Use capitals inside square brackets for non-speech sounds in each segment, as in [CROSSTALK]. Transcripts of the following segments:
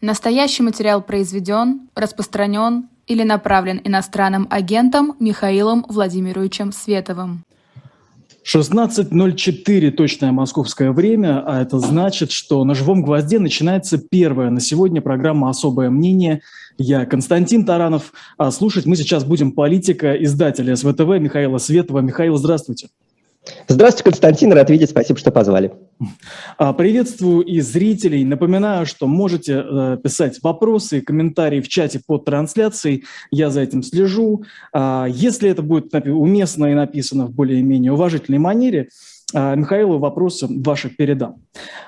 Настоящий материал произведен, распространен или направлен иностранным агентом Михаилом Владимировичем Световым. 16.04 точное московское время, а это значит, что на «Живом гвозде» начинается первая на сегодня программа «Особое мнение». Я Константин Таранов, а слушать мы сейчас будем политика издателя СВТВ Михаила Светова. Михаил, здравствуйте. Здравствуйте, Константин, рад видеть, спасибо, что позвали. А, приветствую и зрителей. Напоминаю, что можете э, писать вопросы, комментарии в чате под трансляцией. Я за этим слежу. А, если это будет уместно и написано в более-менее уважительной манере, Михаилу вопросы ваши передам.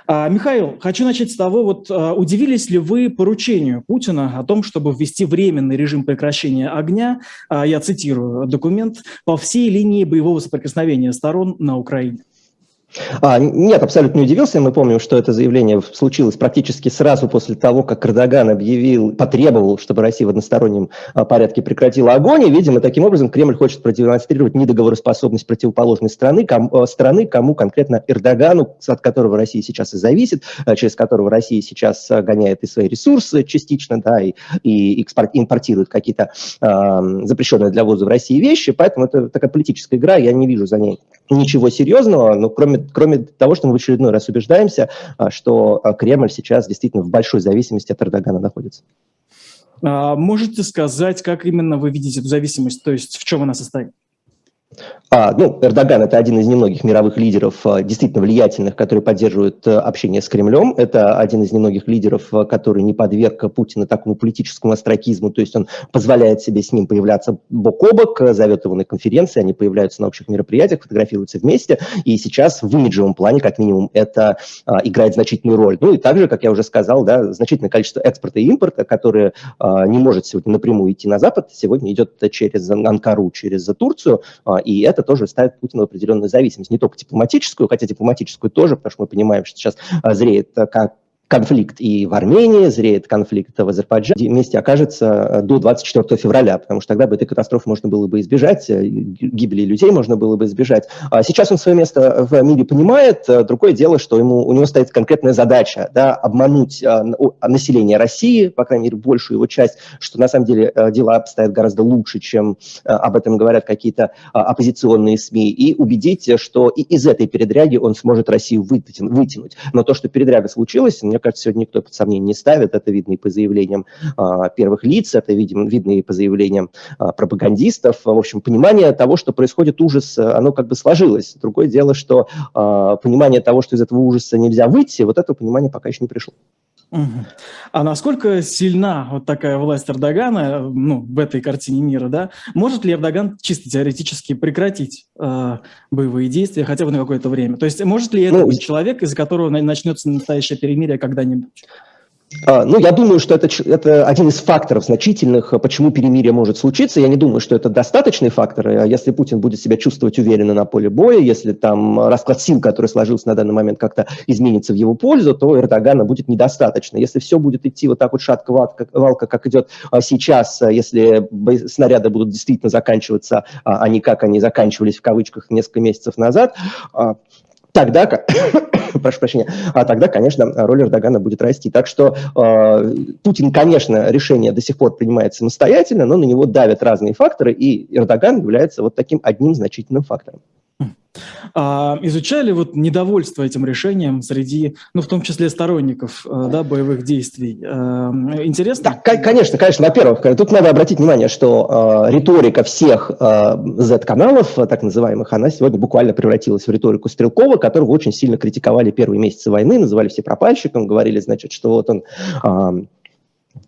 А, Михаил, хочу начать с того, вот а, удивились ли вы поручению Путина о том, чтобы ввести временный режим прекращения огня, я цитирую документ, по всей линии боевого соприкосновения сторон на Украине? А, нет, абсолютно не удивился. Мы помним, что это заявление случилось практически сразу после того, как Эрдоган объявил, потребовал, чтобы Россия в одностороннем а, порядке прекратила огонь. И, видимо, таким образом Кремль хочет продемонстрировать недоговороспособность противоположной страны, кому, страны, кому конкретно Эрдогану, от которого Россия сейчас и зависит, а, через которого Россия сейчас гоняет и свои ресурсы частично, да, и, и экспорт, импортирует какие-то э, запрещенные для ввоза в России вещи. Поэтому это такая политическая игра, я не вижу за ней ничего серьезного, но кроме кроме того, что мы в очередной раз убеждаемся, а, что а, Кремль сейчас действительно в большой зависимости от Эрдогана находится. А можете сказать, как именно вы видите эту зависимость, то есть в чем она состоит? А, ну, Эрдоган – это один из немногих мировых лидеров, а, действительно влиятельных, которые поддерживают а, общение с Кремлем. Это один из немногих лидеров, а, который не подверг Путина такому политическому астракизму, то есть он позволяет себе с ним появляться бок о бок, зовет его на конференции, они появляются на общих мероприятиях, фотографируются вместе, и сейчас в имиджевом плане, как минимум, это а, играет значительную роль. Ну и также, как я уже сказал, да, значительное количество экспорта и импорта, которое а, не может сегодня напрямую идти на Запад, сегодня идет через Анкару, через Турцию, а, и это тоже ставит Путина в определенную зависимость, не только дипломатическую, хотя дипломатическую тоже, потому что мы понимаем, что сейчас а, зреет а, как конфликт и в Армении, зреет конфликт в Азербайджане, вместе окажется э, до 24 февраля, потому что тогда бы этой катастрофы можно было бы избежать, э, гибели людей можно было бы избежать. А сейчас он свое место в мире понимает. Э, другое дело, что ему, у него стоит конкретная задача да, обмануть население России, по крайней мере, большую его часть, что на самом деле дела обстоят гораздо лучше, чем об этом говорят какие-то оппозиционные СМИ, и убедить, что и из этой передряги он сможет Россию вытянуть. Но то, что передряга случилась, мне кажется, сегодня никто под сомнение не ставит. Это видно и по заявлениям а, первых лиц, это видим, видно и по заявлениям а, пропагандистов. В общем, понимание того, что происходит ужас, оно как бы сложилось. Другое дело, что а, понимание того, что из этого ужаса нельзя выйти, вот этого понимания пока еще не пришло. А насколько сильна вот такая власть Эрдогана ну, в этой картине мира, да? Может ли Эрдоган чисто теоретически прекратить э, боевые действия хотя бы на какое-то время? То есть может ли это ну, быть человек, из-за которого начнется настоящее перемирие когда-нибудь? А, ну, я думаю, что это, это один из факторов значительных, почему перемирие может случиться. Я не думаю, что это достаточный фактор. А если Путин будет себя чувствовать уверенно на поле боя, если там расклад сил, который сложился на данный момент, как-то изменится в его пользу, то Эрдогана будет недостаточно. Если все будет идти вот так вот шатко-валка, как идет а, сейчас, если снаряды будут действительно заканчиваться, а не как они заканчивались в кавычках несколько месяцев назад, тогда, [COUGHS] прошу прощения, а тогда, конечно, роль Эрдогана будет расти. Так что э, Путин, конечно, решение до сих пор принимает самостоятельно, но на него давят разные факторы, и Эрдоган является вот таким одним значительным фактором. А, изучали вот недовольство этим решением среди, ну, в том числе сторонников э, да, боевых действий. Э, интересно? Да, конечно, конечно. Во-первых, тут надо обратить внимание, что э, риторика всех э, Z-каналов, так называемых, она сегодня буквально превратилась в риторику Стрелкова, которого очень сильно критиковали первые месяцы войны, называли все пропальщиком, говорили, значит, что вот он... Э,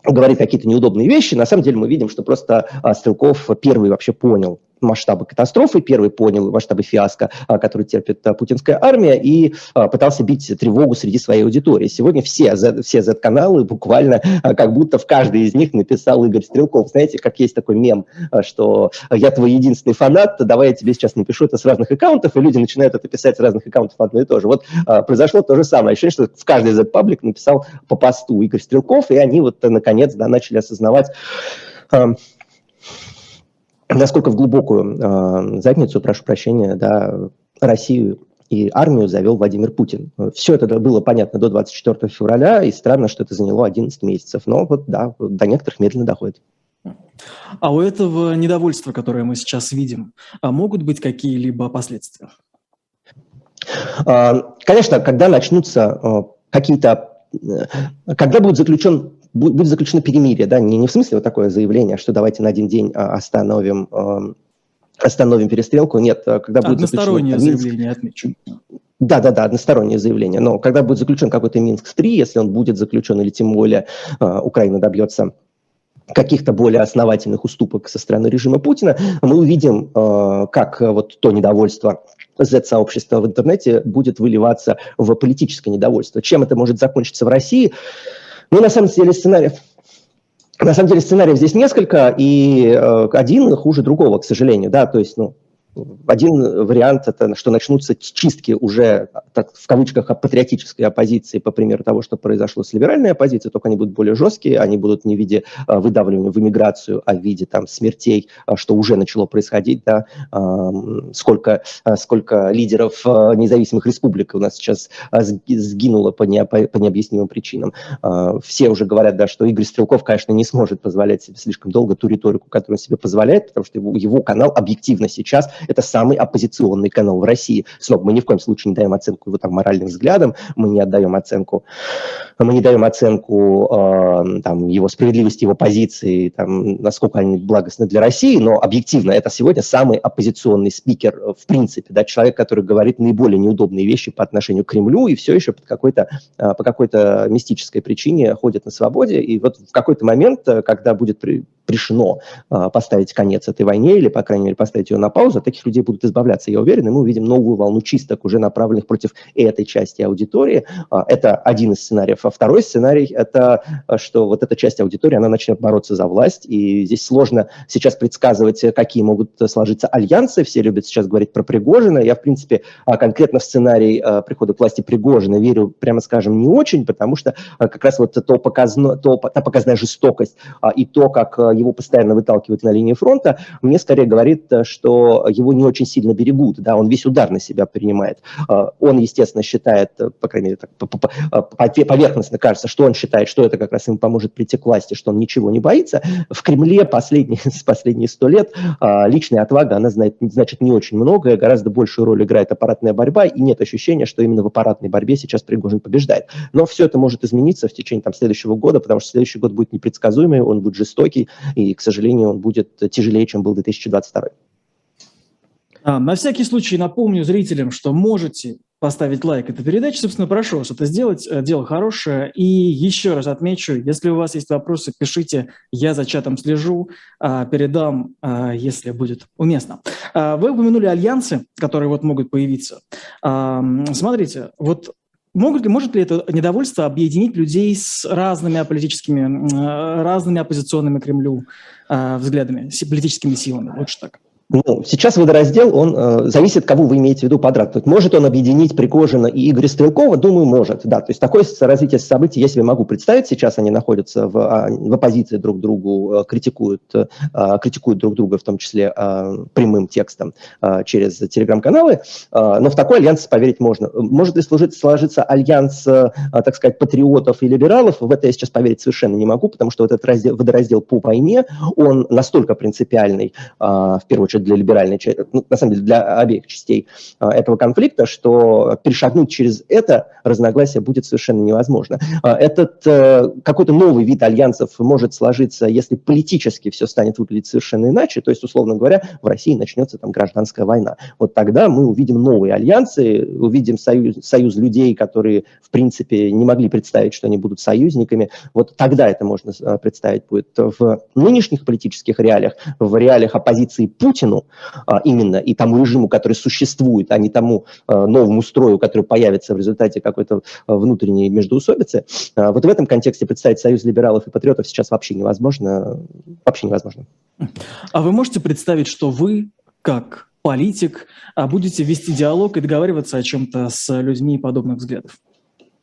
говорит какие-то неудобные вещи. На самом деле мы видим, что просто Стрелков первый вообще понял, масштабы катастрофы, первый понял масштабы фиаско, а, который терпит а, путинская армия, и а, пытался бить тревогу среди своей аудитории. Сегодня все, все Z-каналы буквально как будто в каждой из них написал Игорь Стрелков. Знаете, как есть такой мем, что я твой единственный фанат, давай я тебе сейчас напишу это с разных аккаунтов, и люди начинают это писать с разных аккаунтов одно и то же. Вот произошло то же самое. Ощущение, что в каждый Z-паблик написал по посту Игорь Стрелков, и они вот наконец да, начали осознавать насколько в глубокую э, задницу, прошу прощения, да, Россию и армию завел Владимир Путин. Все это было понятно до 24 февраля, и странно, что это заняло 11 месяцев. Но вот да, до некоторых медленно доходит. А у этого недовольства, которое мы сейчас видим, а могут быть какие-либо последствия? А, конечно, когда начнутся какие-то, когда будет заключен будет заключено перемирие, да, не, не в смысле вот такое заявление, что давайте на один день остановим остановим перестрелку. Нет, когда будет Одностороннее заключено, заявление, отмечу. Да, да, да, одностороннее заявление. Но когда будет заключен какой-то Минск-3, если он будет заключен, или тем более Украина добьется каких-то более основательных уступок со стороны режима Путина, мы увидим, э, как вот то недовольство Z-сообщества в интернете будет выливаться в политическое недовольство. Чем это может закончиться в России? Ну, на самом деле, сценариев. На самом деле сценариев здесь несколько, и э, один хуже другого, к сожалению, да, то есть, ну, один вариант – это что начнутся чистки уже, так, в кавычках, патриотической оппозиции, по примеру того, что произошло с либеральной оппозицией, только они будут более жесткие, они будут не в виде а, выдавливания в иммиграцию, а в виде там, смертей, а, что уже начало происходить. Да? А, сколько, сколько лидеров независимых республик у нас сейчас сгинуло по, не, по необъяснимым причинам. Все уже говорят, да, что Игорь Стрелков, конечно, не сможет позволять себе слишком долго ту риторику, которую он себе позволяет, потому что его, его канал объективно сейчас – это самый оппозиционный канал в России. Снова, мы ни в коем случае не даем оценку его там моральным взглядам, мы не отдаем оценку, мы не даем оценку э, там, его справедливости, его позиции, там, насколько они благостны для России, но объективно это сегодня самый оппозиционный спикер э, в принципе, да, человек, который говорит наиболее неудобные вещи по отношению к Кремлю и все еще под какой-то, э, по какой-то мистической причине ходит на свободе. И вот в какой-то момент, э, когда будет решено э, поставить конец этой войне или, по крайней мере, поставить ее на паузу, таких людей будут избавляться, я уверен, и мы увидим новую волну чисток, уже направленных против этой части аудитории. Э, это один из сценариев. А второй сценарий – это что вот эта часть аудитории, она начнет бороться за власть, и здесь сложно сейчас предсказывать, какие могут сложиться альянсы. Все любят сейчас говорить про Пригожина. Я, в принципе, конкретно в сценарий прихода к власти Пригожина верю, прямо скажем, не очень, потому что как раз вот то показно, то, та показная жестокость и то, как его постоянно выталкивают на линии фронта, мне скорее говорит, э, что его не очень сильно берегут, да, он весь удар на себя принимает. Э, он, естественно, считает, э, по крайней мере, так, поверхностно кажется, что он считает, что это как раз ему поможет прийти к власти, что он ничего не боится. В Кремле последние, [LAUGHS] последние сто лет личная отвага, она знает, значит не очень многое, гораздо большую роль играет аппаратная борьба, и нет ощущения, что именно в аппаратной борьбе сейчас Пригожин побеждает. Но все это может измениться в течение там, следующего года, потому что следующий год будет непредсказуемый, он будет жестокий, и, к сожалению, он будет тяжелее, чем был 2022. А, на всякий случай напомню зрителям, что можете поставить лайк этой передаче. Собственно, прошу вас это сделать. Э, дело хорошее. И еще раз отмечу, если у вас есть вопросы, пишите. Я за чатом слежу. А, передам, а, если будет уместно. Вы упомянули альянсы, которые вот могут появиться. Смотрите, вот Могут ли, может ли это недовольство объединить людей с разными политическими, разными оппозиционными Кремлю э, взглядами, политическими силами? Что так. Ну, сейчас водораздел, он э, зависит, кого вы имеете в виду подряд. Может он объединить Пригожина и Игоря Стрелкова? Думаю, может, да. То есть такое развитие событий я себе могу представить. Сейчас они находятся в, а, в оппозиции друг другу, э, критикуют, э, критикуют друг друга, в том числе э, прямым текстом э, через телеграм-каналы. Э, но в такой альянс поверить можно. Может ли служить, сложиться альянс, э, так сказать, патриотов и либералов? В это я сейчас поверить совершенно не могу, потому что вот этот раздел, водораздел по войне, он настолько принципиальный, э, в первую очередь, для либеральной части, ну, на самом деле для обеих частей а, этого конфликта, что перешагнуть через это разногласие будет совершенно невозможно. А, этот э, какой-то новый вид альянсов может сложиться, если политически все станет выглядеть совершенно иначе, то есть, условно говоря, в России начнется там гражданская война. Вот тогда мы увидим новые альянсы, увидим союз, союз людей, которые, в принципе, не могли представить, что они будут союзниками. Вот тогда это можно э, представить будет в нынешних политических реалиях, в реалиях оппозиции Путину, Путину а, именно и тому режиму, который существует, а не тому а, новому строю, который появится в результате какой-то а, внутренней междоусобицы. Вот в этом контексте представить союз либералов и патриотов сейчас вообще невозможно. Вообще невозможно. А вы можете представить, что вы, как политик, будете вести диалог и договариваться о чем-то с людьми подобных взглядов?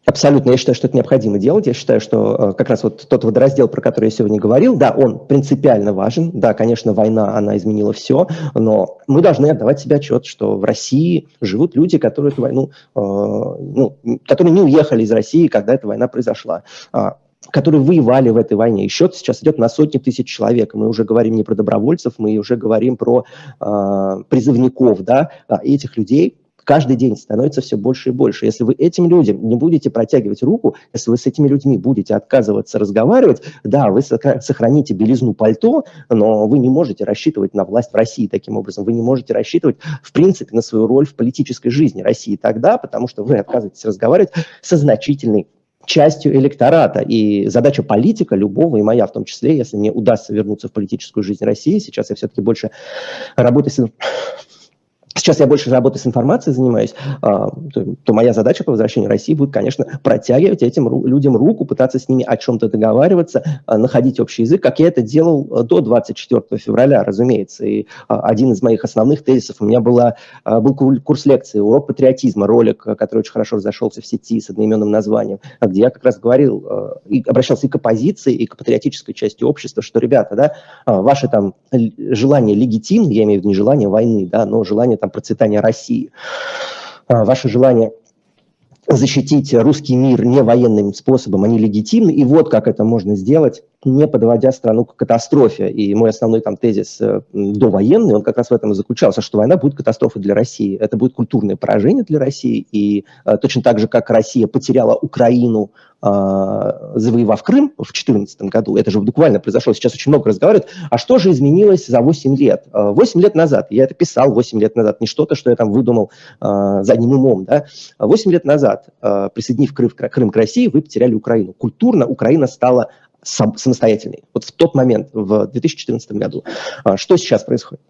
Абсолютно, я считаю, что это необходимо делать. Я считаю, что э, как раз вот тот водораздел, про который я сегодня говорил, да, он принципиально важен. Да, конечно, война, она изменила все, но мы должны отдавать себе отчет, что в России живут люди, которые эту войну, э, ну, которые не уехали из России, когда эта война произошла а, которые воевали в этой войне. И счет сейчас идет на сотни тысяч человек. Мы уже говорим не про добровольцев, мы уже говорим про э, призывников, да, а этих людей каждый день становится все больше и больше. Если вы этим людям не будете протягивать руку, если вы с этими людьми будете отказываться разговаривать, да, вы сохраните белизну пальто, но вы не можете рассчитывать на власть в России таким образом. Вы не можете рассчитывать, в принципе, на свою роль в политической жизни России тогда, потому что вы отказываетесь разговаривать со значительной частью электората. И задача политика, любого, и моя в том числе, если мне удастся вернуться в политическую жизнь России, сейчас я все-таки больше работаю с Сейчас я больше работой с информацией занимаюсь, а, то, то моя задача по возвращению России будет, конечно, протягивать этим людям руку, пытаться с ними о чем-то договариваться, а, находить общий язык, как я это делал а, до 24 февраля, разумеется. И один из моих основных тезисов у меня была, был курс лекции «Урок патриотизма», ролик, который очень хорошо разошелся в сети с одноименным названием, где я как раз говорил и обращался и к оппозиции, и к патриотической части общества, что, ребята, да, ваше там желание легитимно, я имею в виду не желание войны, да, но желание там процветания России. А, ваше желание защитить русский мир не военным способом, они легитимны. И вот как это можно сделать, не подводя страну к катастрофе. И мой основной там тезис э, довоенный, он как раз в этом и заключался, что война будет катастрофой для России. Это будет культурное поражение для России. И э, точно так же, как Россия потеряла Украину а, завоевав Крым в 2014 году, это же буквально произошло, сейчас очень много разговаривают, а что же изменилось за 8 лет? 8 а, лет назад, я это писал 8 лет назад, не что-то, что я там выдумал э, задним умом, да, 8 лет назад, э, присоединив Крым, Крым к России, вы потеряли Украину. Культурно Украина стала самостоятельной. Вот в тот момент, в 2014 году. Что сейчас происходит?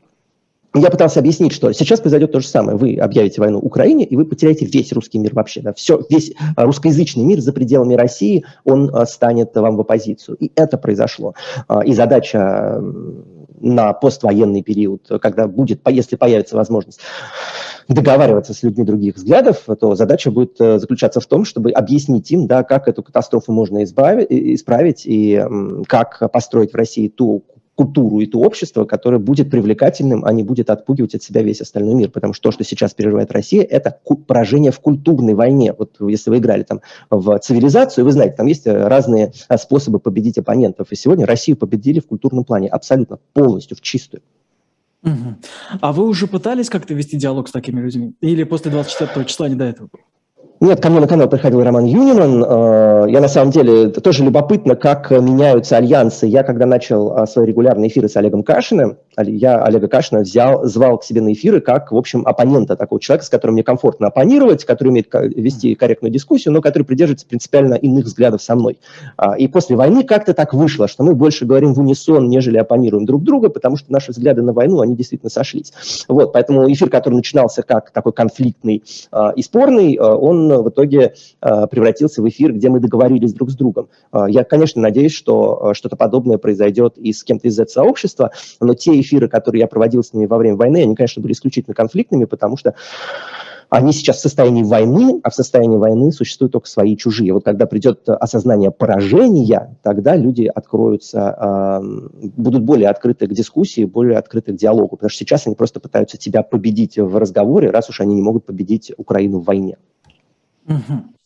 я пытался объяснить, что сейчас произойдет то же самое. Вы объявите войну Украине, и вы потеряете весь русский мир вообще. Да, все, весь а, русскоязычный мир за пределами России, он а, станет вам в оппозицию. И это произошло. А, и задача на поствоенный период, когда будет, если появится возможность договариваться с людьми других взглядов, то задача будет э, заключаться в том, чтобы объяснить им, да, как эту катастрофу можно избавить, исправить и как построить в России ту культуру и то общество, которое будет привлекательным, а не будет отпугивать от себя весь остальной мир. Потому что то, что сейчас переживает Россия, это поражение в культурной войне. Вот если вы играли там в цивилизацию, вы знаете, там есть разные а, способы победить оппонентов. И сегодня Россию победили в культурном плане абсолютно, полностью, в чистую. Угу. А вы уже пытались как-то вести диалог с такими людьми? Или после 24 числа не до этого? Нет, ко мне на канал приходил Роман Юниман. Э, я на самом деле тоже любопытно, как меняются альянсы. Я когда начал э, свои регулярные эфиры с Олегом Кашиным, я Олега Кашина взял, звал к себе на эфиры как, в общем, оппонента, такого человека, с которым мне комфортно оппонировать, который умеет вести корректную дискуссию, но который придерживается принципиально иных взглядов со мной. А, и после войны как-то так вышло, что мы больше говорим в унисон, нежели оппонируем друг друга, потому что наши взгляды на войну, они действительно сошлись. Вот, поэтому эфир, который начинался как такой конфликтный а, и спорный, а, он в итоге превратился в эфир, где мы договорились друг с другом. Я, конечно, надеюсь, что что-то подобное произойдет и с кем-то из Z-сообщества, но те эфиры, которые я проводил с ними во время войны, они, конечно, были исключительно конфликтными, потому что они сейчас в состоянии войны, а в состоянии войны существуют только свои чужие. Вот когда придет осознание поражения, тогда люди откроются, будут более открыты к дискуссии, более открыты к диалогу, потому что сейчас они просто пытаются тебя победить в разговоре, раз уж они не могут победить Украину в войне. Угу.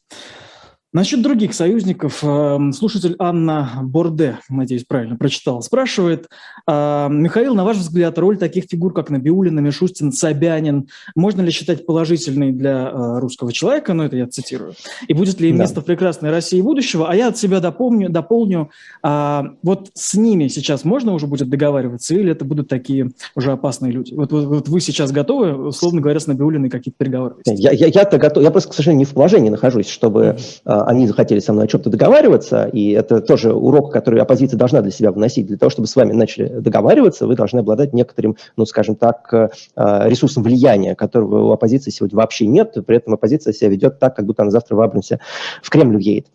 Насчет других союзников, эм, слушатель Анна Борде, надеюсь, правильно прочитал, спрашивает, «А, Михаил, на ваш взгляд, роль таких фигур, как Набиулина, Мишустин, Собянин, можно ли считать положительной для э, русского человека, ну это я цитирую, и будет ли им да. место в прекрасной России будущего? А я от себя дополню, дополню а, вот с ними сейчас можно уже будет договариваться, или это будут такие уже опасные люди? Вот, вот, вот вы сейчас готовы, условно говоря, с Набиулиной какие-то переговоры? Я, я, я-то готов, я просто, к сожалению, не в положении нахожусь, чтобы они захотели со мной о чем-то договариваться, и это тоже урок, который оппозиция должна для себя вносить. Для того, чтобы с вами начали договариваться, вы должны обладать некоторым, ну, скажем так, э, ресурсом влияния, которого у оппозиции сегодня вообще нет. При этом оппозиция себя ведет так, как будто она завтра в Абрамсе в Кремль уедет.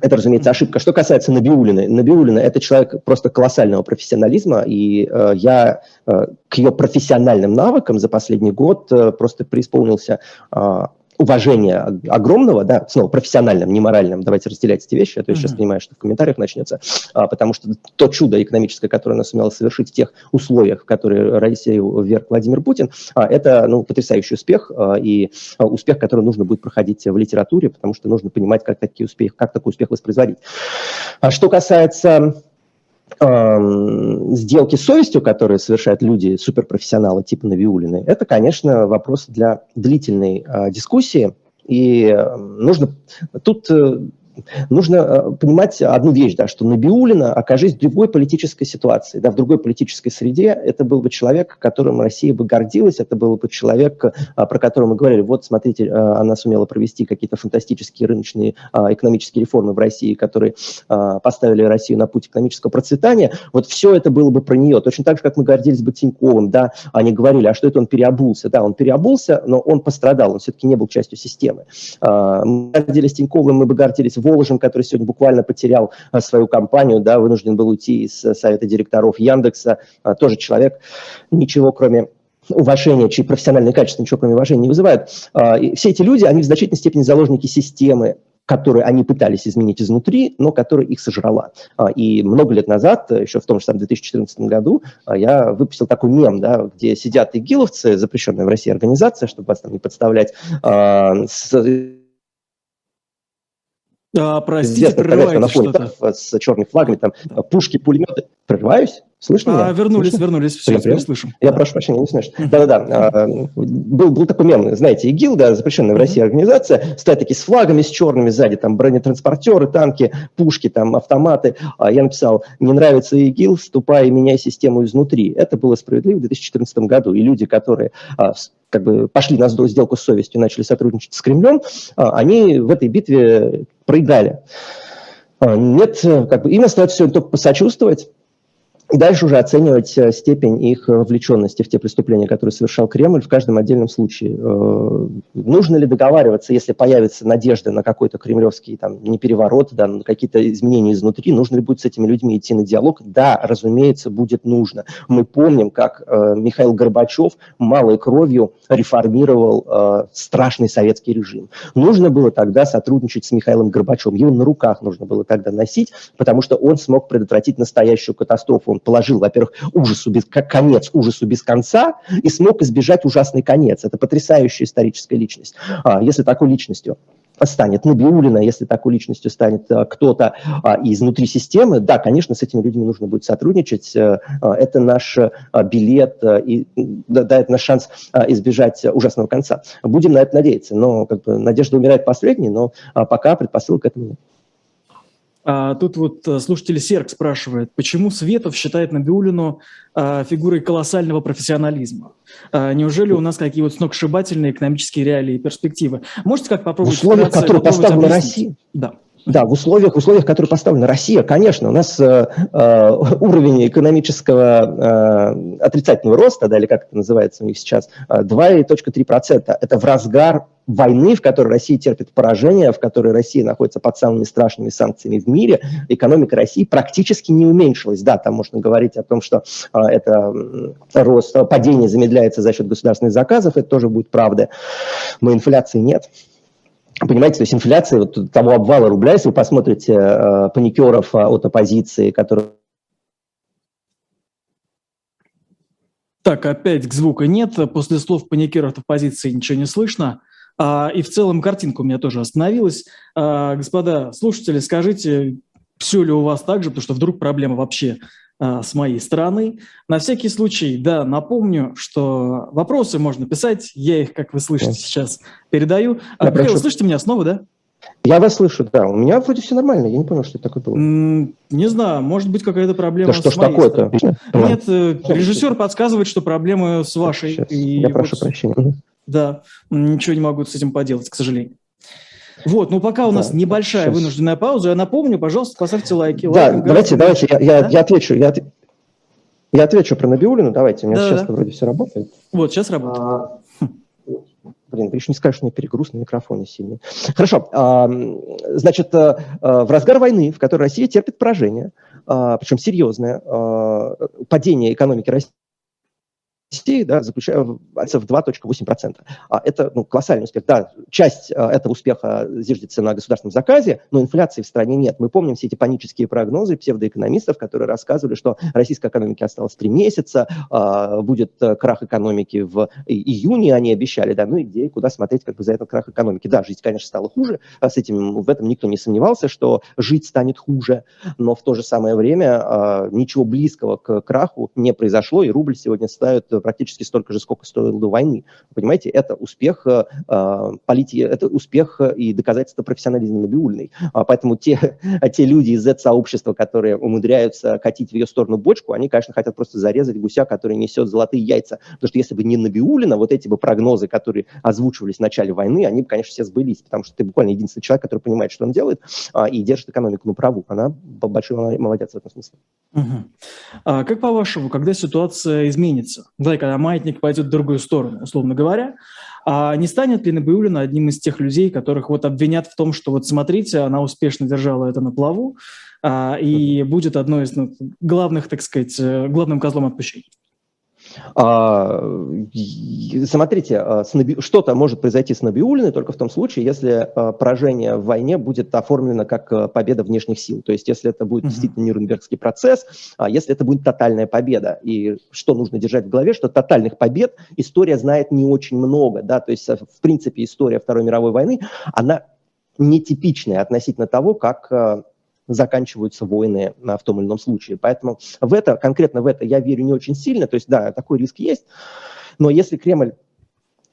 Это, разумеется, ошибка. Что касается Набиулины, Набиулина – это человек просто колоссального профессионализма, и э, я э, к ее профессиональным навыкам за последний год э, просто преисполнился э, уважения огромного, да, снова профессиональным, не моральным, давайте разделять эти вещи, а то я mm-hmm. сейчас понимаю, что в комментариях начнется, а, потому что то чудо экономическое, которое она сумела совершить в тех условиях, в которые Россию вверх Владимир Путин, а, это, ну, потрясающий успех а, и а, успех, который нужно будет проходить в литературе, потому что нужно понимать, как, такие успех, как такой успех воспроизводить. А что касается сделки с совестью, которые совершают люди, суперпрофессионалы типа Навиулины, это, конечно, вопрос для длительной э, дискуссии. И нужно тут э, нужно э, понимать одну вещь, да, что Набиулина, окажись в другой политической ситуации, да, в другой политической среде, это был бы человек, которым Россия бы гордилась, это был бы человек, э, про которого мы говорили, вот, смотрите, э, она сумела провести какие-то фантастические рыночные экономические реформы в России, которые поставили Россию на путь экономического процветания, вот все это было бы про нее. Точно так же, как мы гордились бы Тиньковым, да, они говорили, а что это он переобулся? Да, он переобулся, но он пострадал, он все-таки не был частью системы. Мы гордились Тиньковым, мы бы гордились Воложем, который сегодня буквально потерял а, свою компанию, да, вынужден был уйти из э, совета директоров Яндекса, а, тоже человек, ничего кроме уважения, чьи профессиональные качества ничего кроме уважения не вызывают. А, и все эти люди, они в значительной степени заложники системы, которые они пытались изменить изнутри, но которая их сожрала. И много лет назад, еще в том же самом 2014 году, я выпустил такой мем, да, где сидят игиловцы, запрещенная в России организация, чтобы вас там не подставлять, с а, простите, прерываете что-то. С черными флагами, там пушки, пулеметы. Прерываюсь? Слышно а, меня? Вернулись, Слышно? вернулись, все, теперь слышим. Я да. прошу прощения, не слышно. Да-да-да. А, был, был такой мем, знаете, ИГИЛ, да, запрещенная в России организация, стоят такие с флагами, с черными сзади, там бронетранспортеры, танки, пушки, там автоматы. А я написал, не нравится ИГИЛ, вступай и меняй систему изнутри. Это было справедливо в 2014 году. И люди, которые а, как бы пошли на сделку с совестью, начали сотрудничать с Кремлем, они в этой битве проиграли. Нет, как бы им остается сегодня только посочувствовать, и дальше уже оценивать э, степень их э, вовлеченности в те преступления, которые совершал Кремль в каждом отдельном случае. Э, нужно ли договариваться, если появится надежда на какой-то кремлевский там, не переворот, да, на какие-то изменения изнутри, нужно ли будет с этими людьми идти на диалог? Да, разумеется, будет нужно. Мы помним, как Михаил Горбачев малой кровью реформировал страшный советский режим. Нужно было тогда сотрудничать с Михаилом Горбачевым. Его на руках нужно было тогда носить, потому что он смог предотвратить настоящую катастрофу. Положил, во-первых, ужасу без, как конец ужасу без конца и смог избежать ужасный конец. Это потрясающая историческая личность. А, если такой личностью станет Набиулина, если такой личностью станет а, кто-то а, изнутри системы, да, конечно, с этими людьми нужно будет сотрудничать. А, это наш билет и да, это наш шанс избежать ужасного конца. Будем на это надеяться. Но как бы, надежда умирает последней, но пока предпосылок к этому нет. А, тут вот э, слушатель Серк спрашивает, почему Светов считает Набиулину а, фигурой колоссального профессионализма? А, неужели у нас какие вот сногсшибательные экономические реалии и перспективы? Можете как попробовать... В условиях, которые поставила Россия. Да. Да, в условиях, в условиях, которые поставлена Россия, конечно, у нас э, э, уровень экономического э, отрицательного роста, да, или как это называется у них сейчас, 2,3%. Э, это в разгар войны, в которой Россия терпит поражение, в которой Россия находится под самыми страшными санкциями в мире, экономика России практически не уменьшилась. Да, там можно говорить о том, что э, это рост, падение замедляется за счет государственных заказов, это тоже будет правда, но инфляции нет. Понимаете, то есть инфляция вот того обвала рубля, если вы посмотрите э, паникеров э, от оппозиции, которые Так, опять к звука нет. После слов паникеров от оппозиции ничего не слышно. А, и в целом картинка у меня тоже остановилась. А, господа слушатели, скажите, все ли у вас так же, потому что вдруг проблема вообще с моей стороны. На всякий случай, да, напомню, что вопросы можно писать, я их, как вы слышите, сейчас передаю. А, Михаил, прошу. слышите меня снова, да? Я вас слышу, да. У меня вроде все нормально, я не понял, что это такое было. Не знаю, может быть какая-то проблема да что ж такое-то? Нет, э, режиссер подсказывает, что проблемы с вашей. Сейчас. И я вот, прошу прощения. Да, ничего не могу с этим поделать, к сожалению. Вот, ну пока у нас да, небольшая сейчас. вынужденная пауза, я напомню, пожалуйста, поставьте лайки. Да, лайк, давайте, давайте, я, я, да? я отвечу. Я, я отвечу про Набиулину, давайте, у меня да, сейчас да. вроде все работает. Вот, сейчас работает. А, блин, еще не скажешь, что у меня перегруз на микрофоне сильный. Хорошо, а, значит, а, в разгар войны, в которой Россия терпит поражение, а, причем серьезное, а, падение экономики России, России да, заключается в 2,8%. А это ну, колоссальный успех. Да, часть а, этого успеха зиждется на государственном заказе, но инфляции в стране нет. Мы помним все эти панические прогнозы псевдоэкономистов, которые рассказывали, что российской экономике осталось три месяца, а, будет э, крах экономики в июне, они обещали, да, ну и где, куда смотреть как бы за этот крах экономики. Да, жизнь, конечно, стала хуже, а с этим, в этом никто не сомневался, что жить станет хуже, но в то же самое время ничего близкого к краху не произошло, и рубль сегодня ставит практически столько же, сколько стоил до войны. понимаете, это успех э, а, политики, это успех и доказательство профессионализма Набиульной. А, поэтому те, [LAUGHS] те люди из Z-сообщества, которые умудряются катить в ее сторону бочку, они, конечно, хотят просто зарезать гуся, который несет золотые яйца. Потому что если бы не Набиулина, вот эти бы прогнозы, которые озвучивались в начале войны, они бы, конечно, все сбылись, потому что ты буквально единственный человек, который понимает, что он делает, а, и держит экономику на праву. Она большой молодец в этом смысле. Угу. А как по-вашему, когда ситуация изменится? Да, когда маятник пойдет в другую сторону, условно говоря, а не станет ли Набиулина одним из тех людей, которых вот обвинят в том, что вот смотрите, она успешно держала это на плаву, а, и будет одной из ну, главных, так сказать, э, главным козлом отпущения? А, смотрите, а, что-то может произойти с Набиулиной только в том случае, если а, поражение в войне будет оформлено как победа внешних сил. То есть если это будет действительно Нюрнбергский процесс, если это будет тотальная победа. И что нужно держать в голове, что тотальных побед история знает не очень много. Да? То есть, в принципе, история Второй мировой войны, она нетипичная относительно того, как заканчиваются войны в том или ином случае. Поэтому в это, конкретно в это я верю не очень сильно. То есть, да, такой риск есть. Но если Кремль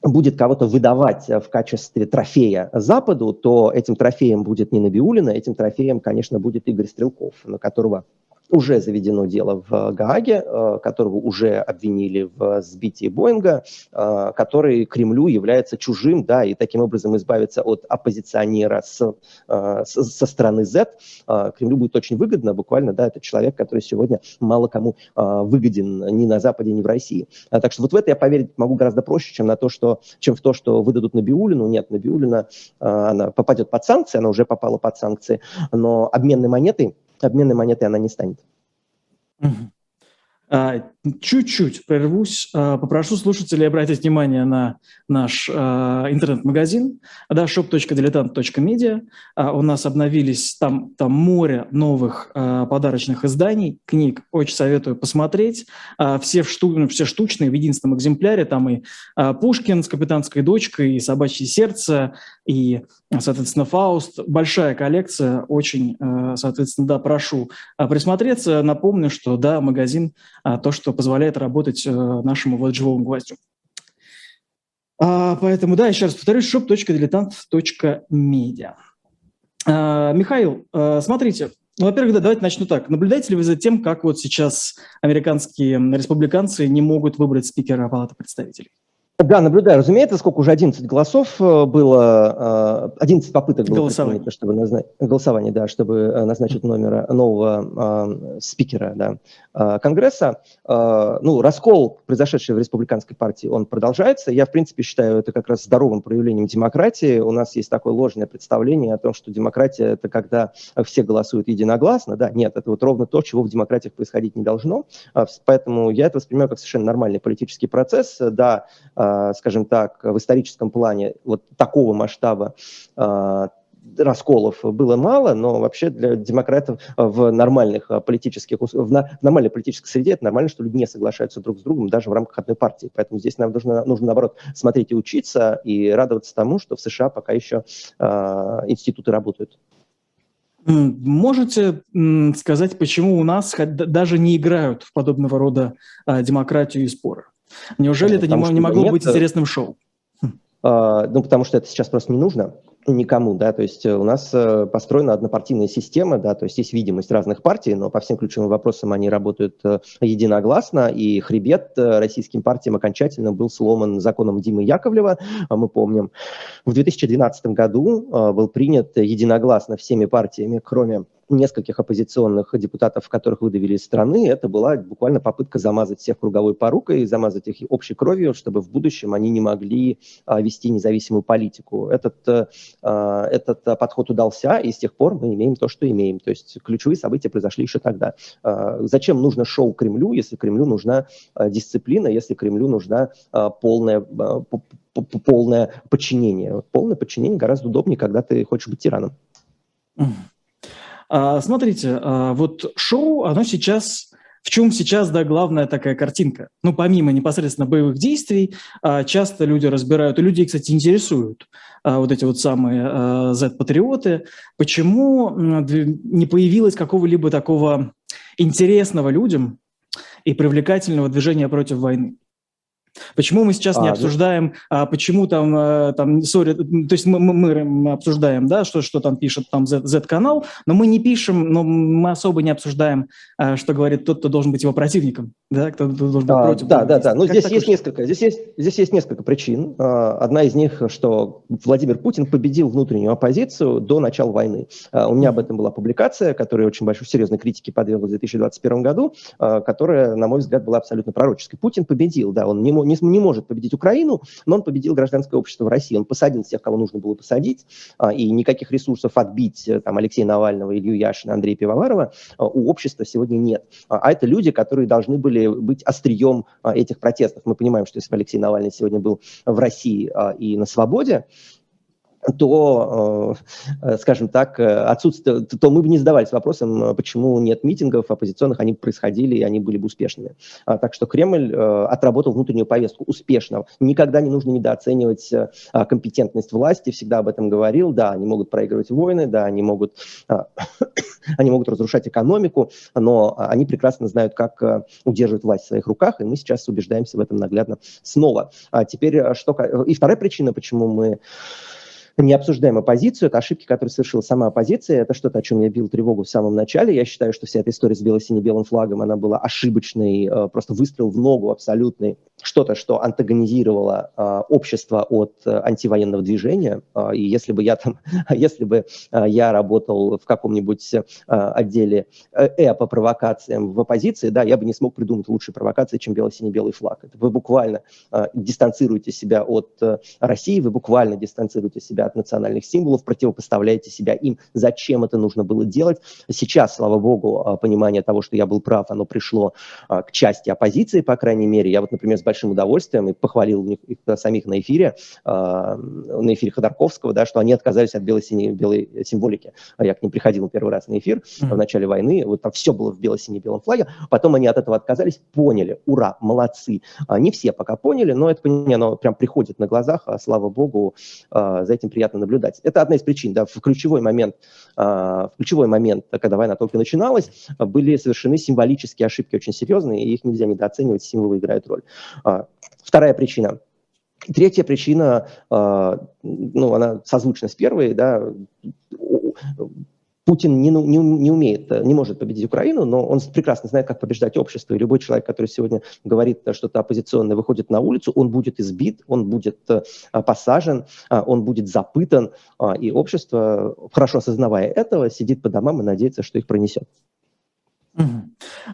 будет кого-то выдавать в качестве трофея Западу, то этим трофеем будет не Набиулина, этим трофеем, конечно, будет Игорь Стрелков, на которого уже заведено дело в Гааге, э, которого уже обвинили в сбитии Боинга, э, который Кремлю является чужим, да, и таким образом избавиться от оппозиционера с, э, со стороны Z Кремлю будет очень выгодно, буквально, да, это человек, который сегодня мало кому выгоден ни на Западе, ни в России. Так что вот в это я поверить могу гораздо проще, чем на то, что, чем в то, что выдадут Набиулину. Нет, Набиулина, она попадет под санкции, она уже попала под санкции, но обменной монетой обменной монетой она не станет. Чуть-чуть прервусь. А, попрошу слушателей обратить внимание на наш а, интернет-магазин да, shop.diletant.media. У нас обновились там, там море новых подарочных изданий, книг. Очень советую посмотреть. Все, шту, ну, все штучные в единственном экземпляре. Там и Пушкин с «Капитанской дочкой», и «Собачье сердце», и, соответственно, Фауст. Большая коллекция, очень, соответственно, да, прошу присмотреться. Напомню, что, да, магазин то, что позволяет работать нашему вот живому гвоздю. А, поэтому, да, еще раз повторюсь, shop.diletant.media. Михаил, смотрите, ну, во-первых, да, давайте начну так. Наблюдаете ли вы за тем, как вот сейчас американские республиканцы не могут выбрать спикера Палаты представителей? Да, наблюдаю. Разумеется, сколько уже 11 голосов э, было, 11 э, попыток было голосование. чтобы назначить, голосование, да, чтобы э, назначить номера нового э, спикера да, Конгресса. Э, ну, раскол, произошедший в республиканской партии, он продолжается. Я, в принципе, считаю это как раз здоровым проявлением демократии. У нас есть такое ложное представление о том, что демократия – это когда все голосуют единогласно. Да, нет, это вот ровно то, чего в демократиях происходить не должно. Поэтому я это воспринимаю как совершенно нормальный политический процесс. Да, скажем так, в историческом плане вот такого масштаба э, расколов было мало, но вообще для демократов в нормальных политических в нормальной политической среде это нормально, что люди не соглашаются друг с другом даже в рамках одной партии. Поэтому здесь нам нужно, нужно наоборот смотреть и учиться и радоваться тому, что в США пока еще э, институты работают. Можете сказать, почему у нас даже не играют в подобного рода демократию и споры? Неужели это не, не могло нет, быть интересным шоу? А, ну, потому что это сейчас просто не нужно никому, да, то есть э, у нас э, построена однопартийная система, да, то есть есть видимость разных партий, но по всем ключевым вопросам они работают э, единогласно, и хребет российским партиям окончательно был сломан законом Димы Яковлева, а мы помним. В 2012 году был принят единогласно всеми партиями, кроме нескольких оппозиционных депутатов, которых выдавили из страны, это была буквально попытка замазать всех круговой порукой, замазать их общей кровью, чтобы в будущем они не могли вести независимую политику. Этот, этот подход удался, и с тех пор мы имеем то, что имеем. То есть ключевые события произошли еще тогда. Зачем нужно шоу Кремлю, если Кремлю нужна дисциплина, если Кремлю нужна полная полное подчинение. Полное подчинение гораздо удобнее, когда ты хочешь быть тираном. А, смотрите, а, вот шоу, оно сейчас в чем сейчас, да, главная такая картинка? Ну, помимо непосредственно боевых действий, а, часто люди разбирают, и людей, кстати, интересуют вот эти вот самые Z-патриоты, почему не появилось какого-либо такого интересного людям и привлекательного движения против войны? Почему мы сейчас а, не обсуждаем, а, почему там, а, там, sorry, то есть мы, мы, мы обсуждаем, да, что, что там пишет там Z-канал, но мы не пишем, но мы особо не обсуждаем, а, что говорит тот, кто должен быть его противником, да, кто должен быть а, против. Да, да, да, но здесь есть несколько, здесь есть, здесь есть несколько причин. А, одна из них, что Владимир Путин победил внутреннюю оппозицию до начала войны. А, у меня об этом была публикация, которая очень большой, серьезной критике подверглась в 2021 году, которая, на мой взгляд, была абсолютно пророческой. Путин победил, да, он не, не, не может победить Украину, но он победил гражданское общество в России. Он посадил всех, кого нужно было посадить, а, и никаких ресурсов отбить э, там, Алексея Навального, Илью Яшина, Андрея Пивоварова а, у общества сегодня нет. А, а это люди, которые должны были быть острием этих протестов. Мы понимаем, что если бы Алексей Навальный сегодня был в России и на свободе, то, э, скажем так, отсутствие, то мы бы не задавались вопросом, почему нет митингов оппозиционных, они происходили, и они были бы успешными. А, так что Кремль э, отработал внутреннюю повестку успешно. Никогда не нужно недооценивать э, компетентность власти, всегда об этом говорил. Да, они могут проигрывать войны, да, они могут, [COUGHS] они могут разрушать экономику, но они прекрасно знают, как удерживать власть в своих руках, и мы сейчас убеждаемся в этом наглядно снова. А теперь, что... И вторая причина, почему мы не обсуждаем оппозицию, это ошибки, которые совершила сама оппозиция, это что-то, о чем я бил тревогу в самом начале. Я считаю, что вся эта история с бело-сине-белым флагом, она была ошибочной, э, просто выстрел в ногу абсолютный что-то, что антагонизировало э, общество от э, антивоенного движения. И если бы я там, [LAUGHS] если бы я работал в каком-нибудь отделе э по провокациям в оппозиции, да, я бы не смог придумать лучшей провокации, чем бело-сине-белый флаг. Вы буквально дистанцируете себя от России, вы буквально дистанцируете себя от национальных символов, противопоставляете себя им. Зачем это нужно было делать? Сейчас, слава богу, э, понимание того, что я был прав, оно пришло э, к части оппозиции, по крайней мере. Я вот, например, с большим удовольствием и похвалил их, их самих на эфире, э, на эфире Ходорковского, да, что они отказались от бело-сине-белой символики. Я к ним приходил первый раз на эфир mm-hmm. в начале войны, вот там все было в бело-сине-белом флаге, потом они от этого отказались, поняли, ура, молодцы. А, не все пока поняли, но это понимание, оно прям приходит на глазах, а, слава богу, за этим приятно наблюдать. Это одна из причин, да, в ключевой момент, э, в ключевой момент, когда война только начиналась, были совершены символические ошибки очень серьезные, и их нельзя недооценивать, символы играют роль. А, вторая причина. Третья причина, а, ну, она созвучна с первой, да, Путин не, не, не умеет, не может победить Украину, но он прекрасно знает, как побеждать общество. И любой человек, который сегодня говорит что-то оппозиционное, выходит на улицу, он будет избит, он будет а, посажен, он будет запытан. И общество, хорошо осознавая этого, сидит по домам и надеется, что их пронесет.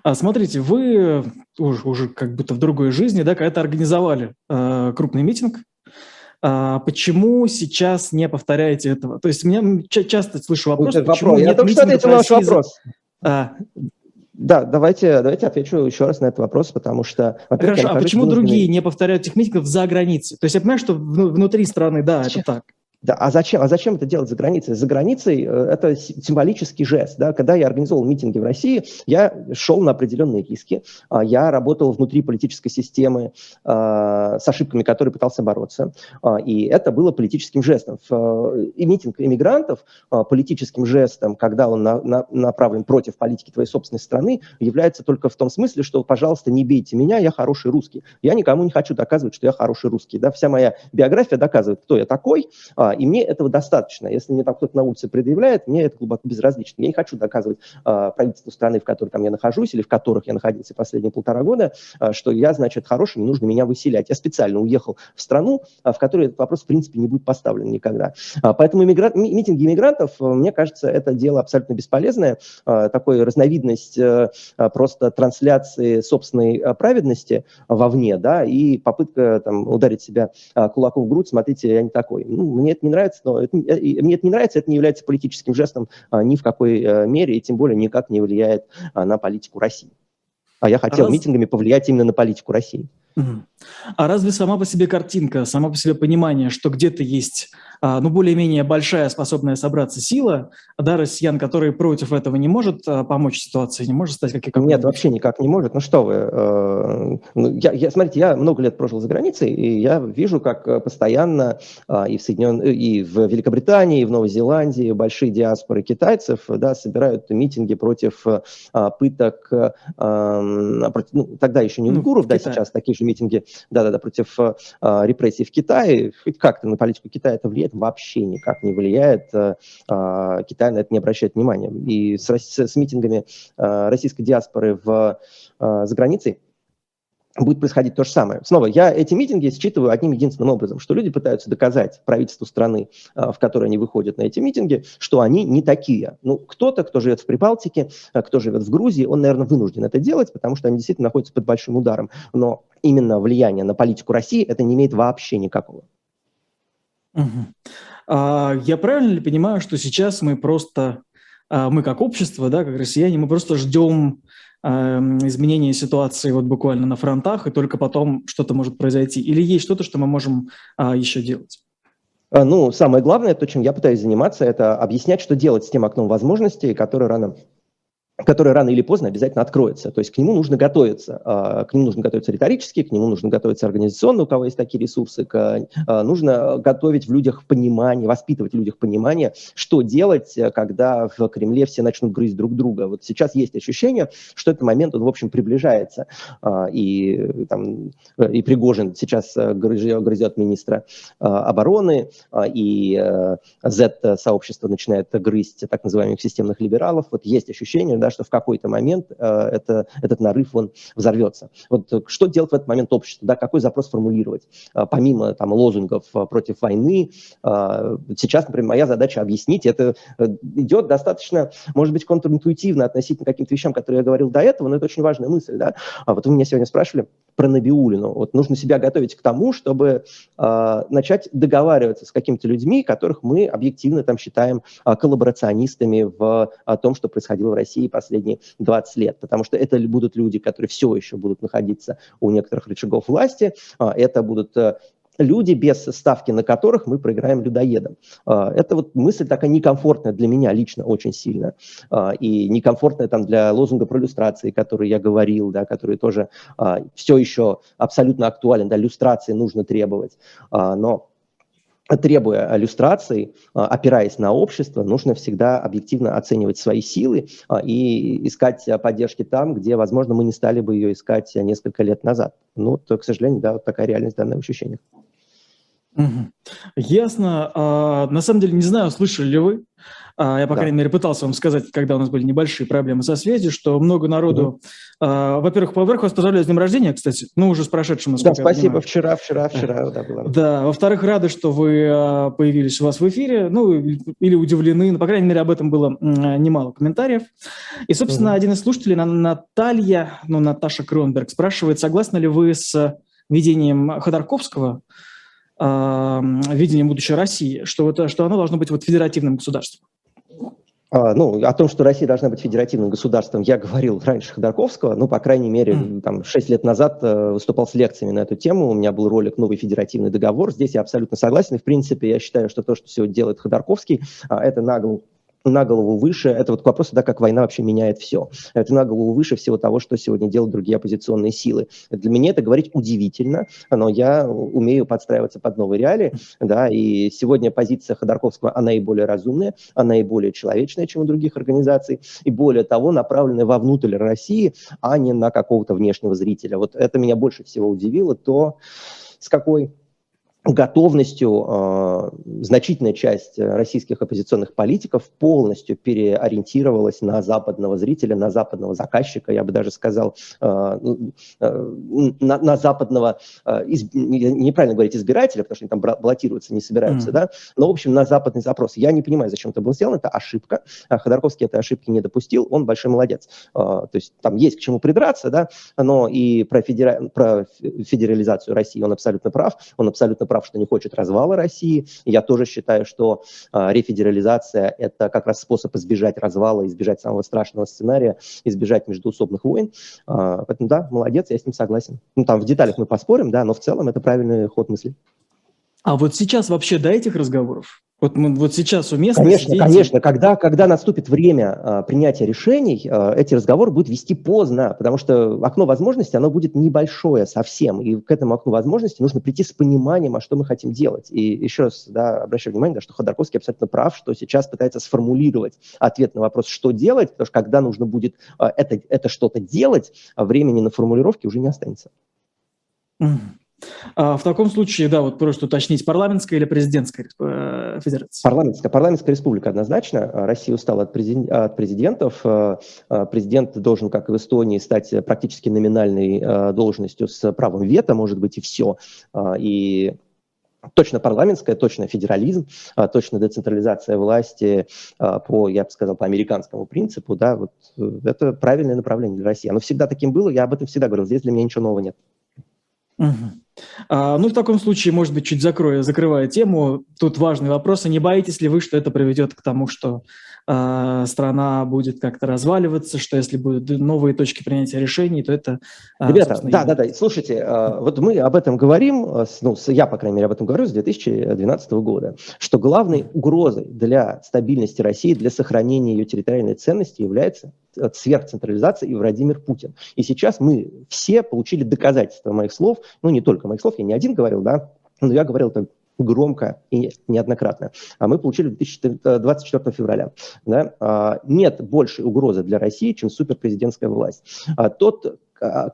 А смотрите, вы уже, уже как будто в другой жизни, да, когда-то организовали э, крупный митинг. А почему сейчас не повторяете этого? То есть меня часто слышу вопрос, вот почему вопрос. нет Я только что ответил на ваш вопрос. А. Да, давайте, давайте отвечу еще раз на этот вопрос, потому что... Хорошо, а почему другие не повторяют этих митингов за границей? То есть я понимаю, что внутри страны, да, Сейчас. это так. Да, а зачем, а зачем это делать за границей? За границей э, это символический жест. Да? Когда я организовал митинги в России, я шел на определенные риски. А, я работал внутри политической системы а, с ошибками, которые пытался бороться. А, и это было политическим жестом. И митинг иммигрантов политическим жестом, когда он на, на, направлен против политики твоей собственной страны, является только в том смысле, что, пожалуйста, не бейте меня, я хороший русский. Я никому не хочу доказывать, что я хороший русский. Да? Вся моя биография доказывает, кто я такой, И мне этого достаточно. Если мне там кто-то на улице предъявляет, мне это глубоко безразлично. Я не хочу доказывать правительству страны, в которой там я нахожусь или в которых я находился последние полтора года, что я, значит, хороший, не нужно меня выселять. Я специально уехал в страну, в которой этот вопрос, в принципе, не будет поставлен никогда. Поэтому иммигра... митинги иммигрантов, мне кажется, это дело абсолютно бесполезное, такой разновидность просто трансляции собственной праведности вовне, да, и попытка там, ударить себя кулаком в грудь, смотрите, я не такой. Ну, мне это не нравится, но это, мне это не нравится, это не является политическим жестом ни в какой э, мере, и тем более никак не влияет на политику России. А я хотел Раз... митингами повлиять именно на политику России. А разве сама по себе картинка, сама по себе понимание, что где-то есть а, ну, более-менее большая, способная собраться сила, да, россиян, которые против этого не может а, помочь ситуации, не может стать как Нет, вообще никак не может. Ну что вы, э, ну, я, я, смотрите, я много лет прожил за границей, и я вижу, как э, постоянно а, и в Соединен... и в Великобритании, и в Новой Зеландии большие диаспоры китайцев, да, собирают митинги против пыток, ну, тогда еще не ну, уйгуров, ну, да, сейчас такие же митинги, да-да-да, против репрессий в Китае, хоть как-то на политику Китая это влияет, вообще никак не влияет. Э, а, Китай на это не обращает внимания. И с, с, с митингами э, российской диаспоры в, э, за границей будет происходить то же самое. Снова, я эти митинги считываю одним единственным образом, что люди пытаются доказать правительству страны, в которой они выходят на эти митинги, что они не такие. Ну, кто-то, кто живет в Прибалтике, кто живет в Грузии, он, наверное, вынужден это делать, потому что они действительно находятся под большим ударом. Но именно влияние на политику России это не имеет вообще никакого. Угу. А, я правильно ли понимаю, что сейчас мы просто, мы как общество, да, как россияне, мы просто ждем а, изменения ситуации вот буквально на фронтах, и только потом что-то может произойти? Или есть что-то, что мы можем а, еще делать? Ну, самое главное, то, чем я пытаюсь заниматься, это объяснять, что делать с тем окном возможностей, которое рано который рано или поздно обязательно откроется. То есть к нему нужно готовиться. А, к нему нужно готовиться риторически, к нему нужно готовиться организационно, у кого есть такие ресурсы. А, нужно готовить в людях понимание, воспитывать в людях понимание, что делать, когда в Кремле все начнут грызть друг друга. Вот сейчас есть ощущение, что этот момент, он, в общем, приближается. А, и, там, и Пригожин сейчас грызет, грызет министра обороны, и Z-сообщество начинает грызть так называемых системных либералов. Вот есть ощущение, да, что в какой-то момент э, это, этот нарыв, он взорвется. Вот э, что делать в этот момент общество, да, какой запрос формулировать? Э, помимо там лозунгов э, против войны, э, сейчас, например, моя задача объяснить, это э, идет достаточно, может быть, контринтуитивно относительно каким-то вещам, которые я говорил до этого, но это очень важная мысль, да. А вот вы меня сегодня спрашивали про Набиулину. Вот нужно себя готовить к тому, чтобы э, начать договариваться с какими-то людьми, которых мы объективно там считаем э, коллаборационистами в о том, что происходило в России последние 20 лет, потому что это будут люди, которые все еще будут находиться у некоторых рычагов власти, а, это будут э, люди, без ставки на которых мы проиграем людоедам. А, это вот мысль такая некомфортная для меня лично очень сильно. А, и некомфортная там для лозунга про иллюстрации, который я говорил, да, который тоже все еще абсолютно актуален. Да, иллюстрации нужно требовать. Но требуя иллюстраций, а, опираясь на общество, нужно всегда объективно оценивать свои силы а, и искать поддержки там, где, возможно, мы не стали бы ее искать несколько лет назад. Ну, то, к сожалению, да, вот такая реальность в данном ощущениях. Угу. Ясно. А, на самом деле, не знаю, слышали ли вы, а, я, по да. крайней мере, пытался вам сказать, когда у нас были небольшие проблемы со связью, что много народу... Угу. А, во-первых, во-первых, вас поздравляю с днем рождения, кстати. Ну, уже с прошедшим, Да, спасибо. Вчера, вчера, вчера. Да, было. да. Во-вторых, рады, что вы появились у вас в эфире. Ну, или удивлены. Ну, по крайней мере, об этом было немало комментариев. И, собственно, угу. один из слушателей, Наталья, ну, Наташа Кронберг, спрашивает, согласны ли вы с видением Ходорковского, э, видением будущей России, что, вот, что оно должно быть вот федеративным государством? А, ну, о том, что Россия должна быть федеративным государством, я говорил раньше Ходорковского, ну, по крайней мере, mm. там, 6 лет назад э, выступал с лекциями на эту тему, у меня был ролик «Новый федеративный договор», здесь я абсолютно согласен, и, в принципе, я считаю, что то, что сегодня делает Ходорковский, а, это нагло на голову выше, это вот к вопросу, да, как война вообще меняет все. Это на голову выше всего того, что сегодня делают другие оппозиционные силы. Для меня это говорить удивительно, но я умею подстраиваться под новые реалии, да, и сегодня позиция Ходорковского, она и более разумная, она и более человечная, чем у других организаций, и более того, направленная вовнутрь России, а не на какого-то внешнего зрителя. Вот это меня больше всего удивило, то с какой готовностью э, значительная часть российских оппозиционных политиков полностью переориентировалась на западного зрителя, на западного заказчика, я бы даже сказал, э, э, на, на западного, э, из, неправильно говорить избирателя, потому что они там баллотироваться не собираются, mm. да, но, в общем, на западный запрос. Я не понимаю, зачем это было сделано, это ошибка. Ходорковский этой ошибки не допустил, он большой молодец. Э, то есть там есть к чему придраться, да, но и про, федера... про федерализацию России он абсолютно прав, он абсолютно прав прав, что не хочет развала России. Я тоже считаю, что э, рефедерализация – это как раз способ избежать развала, избежать самого страшного сценария, избежать междуусобных войн. Э, поэтому да, молодец, я с ним согласен. Ну, там в деталях мы поспорим, да, но в целом это правильный ход мысли. А вот сейчас вообще до этих разговоров? Вот, вот сейчас уместно Конечно, сидеть... конечно. Когда, когда наступит время а, принятия решений, а, эти разговоры будут вести поздно, потому что окно возможностей, оно будет небольшое совсем, и к этому окну возможностей нужно прийти с пониманием, а что мы хотим делать. И еще раз да, обращаю внимание, да, что Ходорковский абсолютно прав, что сейчас пытается сформулировать ответ на вопрос, что делать, потому что когда нужно будет а, это, это что-то делать, времени на формулировки уже не останется. Mm. А в таком случае, да, вот просто уточнить, парламентская или президентская э, федерация? Парламентская. Парламентская республика однозначно. Россия устала от, президент, от президентов. Э, э, президент должен, как и в Эстонии, стать практически номинальной должностью с правом вето, может быть, и все. И точно парламентская, точно федерализм, точно децентрализация власти по, я бы сказал, по американскому принципу, да, вот это правильное направление для России. Оно всегда таким было, я об этом всегда говорил, здесь для меня ничего нового нет. Угу. А, ну, в таком случае, может быть, чуть закрою, закрывая тему, тут важный вопрос, а не боитесь ли вы, что это приведет к тому, что э, страна будет как-то разваливаться, что если будут новые точки принятия решений, то это... Э, Ребята, да, да, да, слушайте, э, вот мы об этом говорим, ну, я, по крайней мере, об этом говорю с 2012 года, что главной угрозой для стабильности России, для сохранения ее территориальной ценности является сверхцентрализация и Владимир Путин. И сейчас мы все получили доказательства моих слов, ну не только моих слов, я не один говорил, да, но я говорил это громко и неоднократно. А мы получили 24 февраля. Да? А, нет большей угрозы для России, чем суперпрезидентская власть. А тот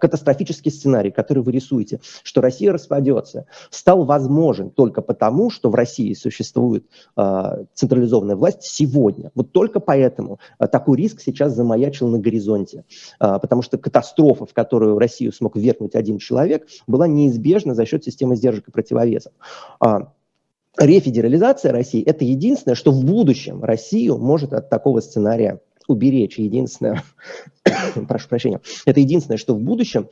катастрофический сценарий, который вы рисуете, что Россия распадется, стал возможен только потому, что в России существует э, централизованная власть сегодня. Вот только поэтому э, такой риск сейчас замаячил на горизонте, э, потому что катастрофа, в которую Россию смог ввергнуть один человек, была неизбежна за счет системы сдержек и противовесов. Э, рефедерализация России – это единственное, что в будущем Россию может от такого сценария уберечь. Единственное, [COUGHS] прошу прощения, это единственное, что в будущем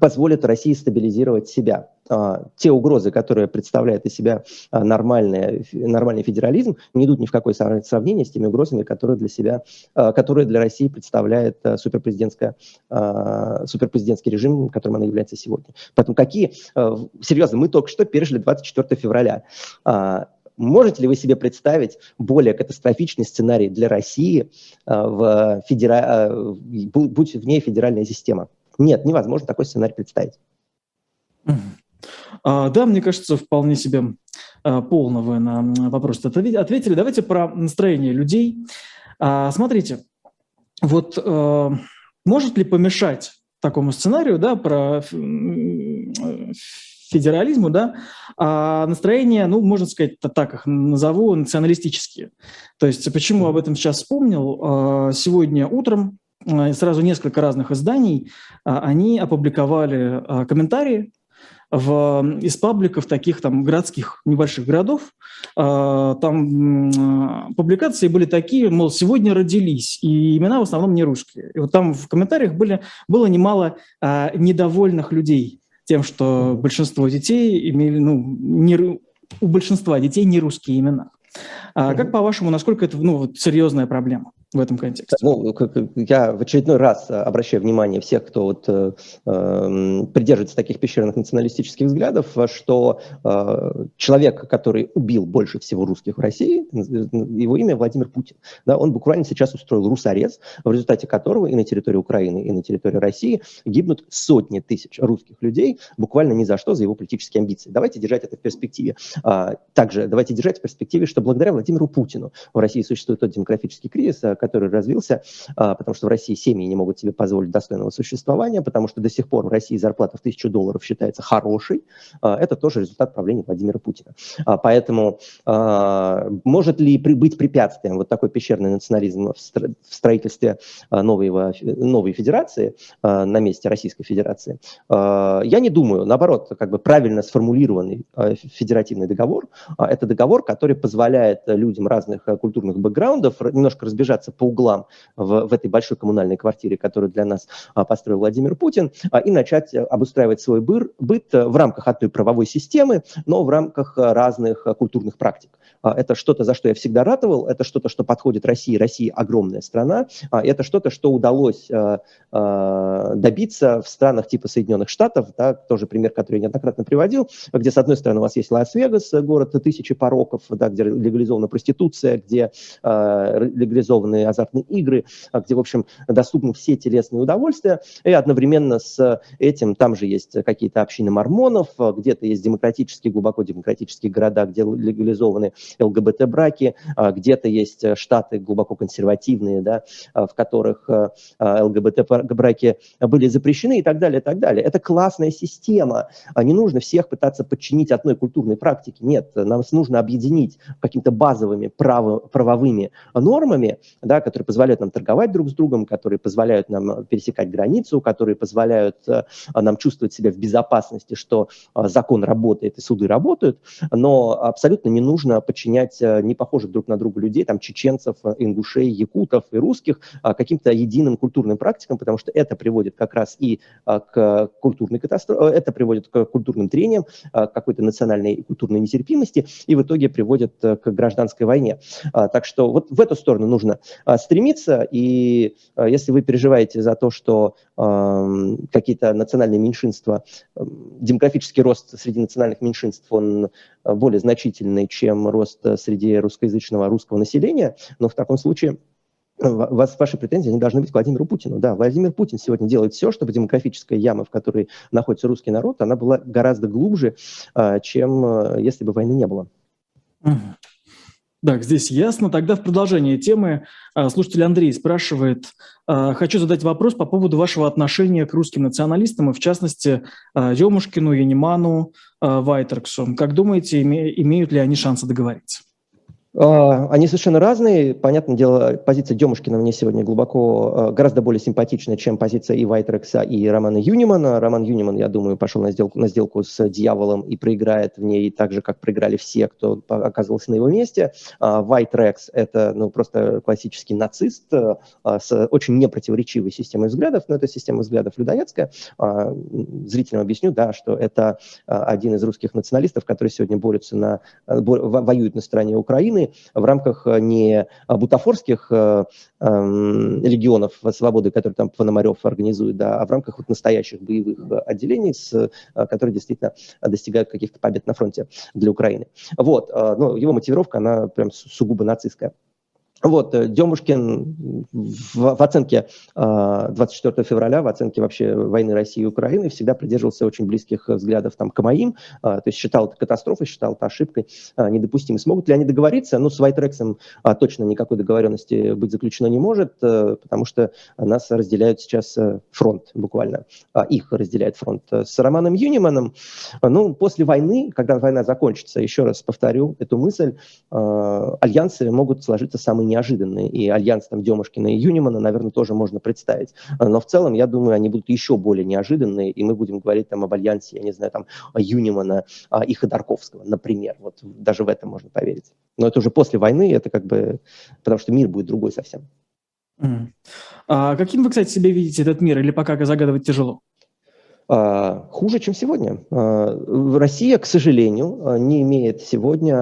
позволит России стабилизировать себя. А, те угрозы, которые представляет из себя а, нормальный, нормальный федерализм, не идут ни в какое сравнение с теми угрозами, которые для себя, а, которые для России представляет суперпрезидентская, суперпрезидентский режим, которым она является сегодня. Поэтому какие, серьезно, мы только что пережили 24 февраля. Можете ли вы себе представить более катастрофичный сценарий для России, в федера... будь в ней федеральная система? Нет, невозможно такой сценарий представить. А, да, мне кажется, вполне себе а, полно вы на вопрос ответили. Давайте про настроение людей. А, смотрите, вот может ли помешать такому сценарию, да, про федерализму, да, а настроение, ну, можно сказать, так их назову, националистические. То есть почему об этом сейчас вспомнил? А, сегодня утром Э, сразу несколько разных изданий, а, они опубликовали а, комментарии в, из пабликов таких там городских небольших городов. А, там публикации были такие, мол, сегодня родились, и имена в основном не русские. И вот там в комментариях были, было немало недовольных людей тем, что большинство детей имели, ну, не, у большинства детей не русские имена. А как по-вашему, насколько это ну, вот, серьезная проблема? В этом контексте? Ну, я в очередной раз обращаю внимание всех, кто вот, э, эм, придерживается таких пещерных националистических взглядов, что э, человек, который убил больше всего русских в России, его имя Владимир Путин. Да, он буквально сейчас устроил русорез, в результате которого и на территории Украины, и на территории России гибнут сотни тысяч русских людей буквально ни за что, за его политические амбиции. Давайте держать это в перспективе. А, также давайте держать в перспективе, что благодаря Владимиру Путину в России существует тот демографический кризис, который развился, потому что в России семьи не могут себе позволить достойного существования, потому что до сих пор в России зарплата в тысячу долларов считается хорошей. Это тоже результат правления Владимира Путина. Поэтому может ли быть препятствием вот такой пещерный национализм в строительстве новой, новой федерации на месте Российской Федерации? Я не думаю. Наоборот, как бы правильно сформулированный федеративный договор – это договор, который позволяет людям разных культурных бэкграундов немножко разбежаться по углам в, в этой большой коммунальной квартире, которую для нас построил Владимир Путин, и начать обустраивать свой быр, быт в рамках одной правовой системы, но в рамках разных культурных практик. Это что-то, за что я всегда ратовал, это что-то, что подходит России. Россия огромная страна, это что-то, что удалось добиться в странах типа Соединенных Штатов, да, тоже пример, который я неоднократно приводил, где, с одной стороны, у вас есть Лас-Вегас, город тысячи пороков, да, где легализована проституция, где э, легализованы азартные игры, где, в общем, доступны все телесные удовольствия, и одновременно с этим там же есть какие-то общины мормонов, где-то есть демократические, глубоко демократические города, где легализованы ЛГБТ-браки, где-то есть штаты глубоко консервативные, да, в которых ЛГБТ-браки были запрещены и так далее, и так далее. Это классная система. Не нужно всех пытаться подчинить одной культурной практике. Нет, нам нужно объединить какими-то базовыми право, правовыми нормами, да, которые позволяют нам торговать друг с другом, которые позволяют нам пересекать границу, которые позволяют э, нам чувствовать себя в безопасности, что э, закон работает и суды работают, но абсолютно не нужно подчинять э, не похожих друг на друга людей, там чеченцев, ингушей, якутов и русских каким-то единым культурным практикам, потому что это приводит как раз и к культурной катастрофе, это приводит к культурным трениям, к какой-то национальной и культурной нетерпимости, и в итоге приводит к гражданской войне. Так что вот в эту сторону нужно стремиться, и если вы переживаете за то, что какие-то национальные меньшинства, демографический рост среди национальных меньшинств, он более значительный, чем рост среди русскоязычного русского населения, но в таком случае вас, ваши претензии они должны быть к Владимиру Путину. Да, Владимир Путин сегодня делает все, чтобы демографическая яма, в которой находится русский народ, она была гораздо глубже, а, чем а, если бы войны не было. Так, здесь ясно. Тогда в продолжение темы а, слушатель Андрей спрашивает, хочу задать вопрос по поводу вашего отношения к русским националистам, и в частности Демушкину, Яниману, Вайтерксу. Как думаете, имеют ли они шансы договориться? А, они совершенно разные. Понятное дело, позиция Демушкина мне сегодня глубоко, а, гораздо более симпатичная, чем позиция и Вайтрекса, и Романа Юнимана. Роман Юниман, я думаю, пошел на сделку, на сделку с дьяволом и проиграет в ней так же, как проиграли все, кто оказывался на его месте. А, Вайтрекс – это ну, просто классический нацист с очень непротиворечивой системой взглядов, но это система взглядов людоедская. Зрителям объясню, да, что это один из русских националистов, который сегодня борется на, воюет на стороне Украины, в рамках э, не бутафорских э, эм, легионов свободы, которые там Пономарев организует, да, а в рамках вот настоящих боевых отделений, с, э, которые действительно достигают каких-то побед на фронте для Украины. Вот, но его мотивировка, она прям сугубо нацистская. Вот, э, Демушкин в, в оценке 24 а, февраля, в оценке вообще войны России и Украины всегда придерживался очень близких взглядов там, к моим, то есть считал это катастрофой, считал это ошибкой недопустимой. Смогут ли они договориться? Ну, с Вайтрексом точно никакой договоренности быть заключено не может, э, потому что нас разделяют сейчас э, фронт буквально, их разделяет фронт. С Романом Юниманом, ну, после войны, когда война закончится, еще раз повторю эту мысль, альянсы могут сложиться самые неожиданные. И альянс там Демушкина и Юнимана, наверное, тоже можно представить. Но в целом, я думаю, они будут еще более неожиданные, и мы будем говорить там об альянсе, я не знаю, там Юнимана а, и Ходорковского, например. Вот даже в это можно поверить. Но это уже после войны, это как бы... Потому что мир будет другой совсем. Mm. А каким вы, кстати, себе видите этот мир, или пока загадывать тяжело? А, хуже, чем сегодня. А, Россия, к сожалению, а, не имеет сегодня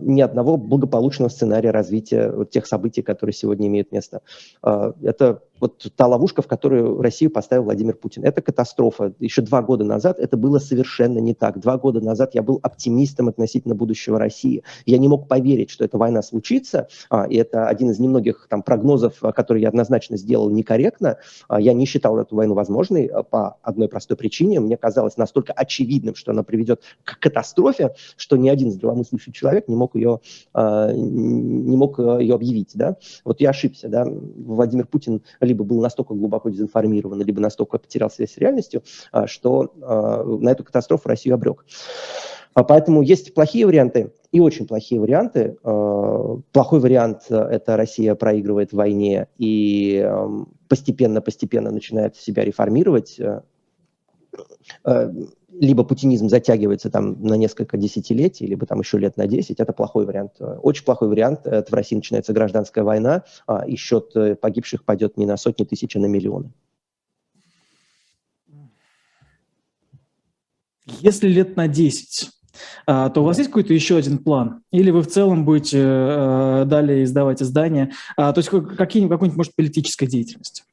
ни одного благополучного сценария развития тех событий, которые сегодня имеют место. Это вот та ловушка, в которую Россию поставил Владимир Путин. Это катастрофа. Еще два года назад это было совершенно не так. Два года назад я был оптимистом относительно будущего России. Я не мог поверить, что эта война случится, а, и это один из немногих там прогнозов, которые я однозначно сделал некорректно. А, я не считал эту войну возможной а, по одной простой причине. Мне казалось настолько очевидным, что она приведет к катастрофе, что ни один здравомыслящий человек не мог ее, не мог ее объявить. Да? Вот я ошибся. Да? Владимир Путин либо был настолько глубоко дезинформирован, либо настолько потерял связь с реальностью, а, что а, на эту катастрофу Россию обрек. А поэтому есть плохие варианты и очень плохие варианты. Плохой вариант – это Россия проигрывает в войне и постепенно-постепенно начинает себя реформировать либо путинизм затягивается там на несколько десятилетий, либо там еще лет на 10, это плохой вариант. Очень плохой вариант, это в России начинается гражданская война, а, и счет э, погибших пойдет не на сотни тысяч, а на миллионы. Если лет на 10, а, то у вас есть какой-то еще один план? Или вы в целом будете э, далее издавать издания? А, то есть какие-нибудь, может, политическая деятельность?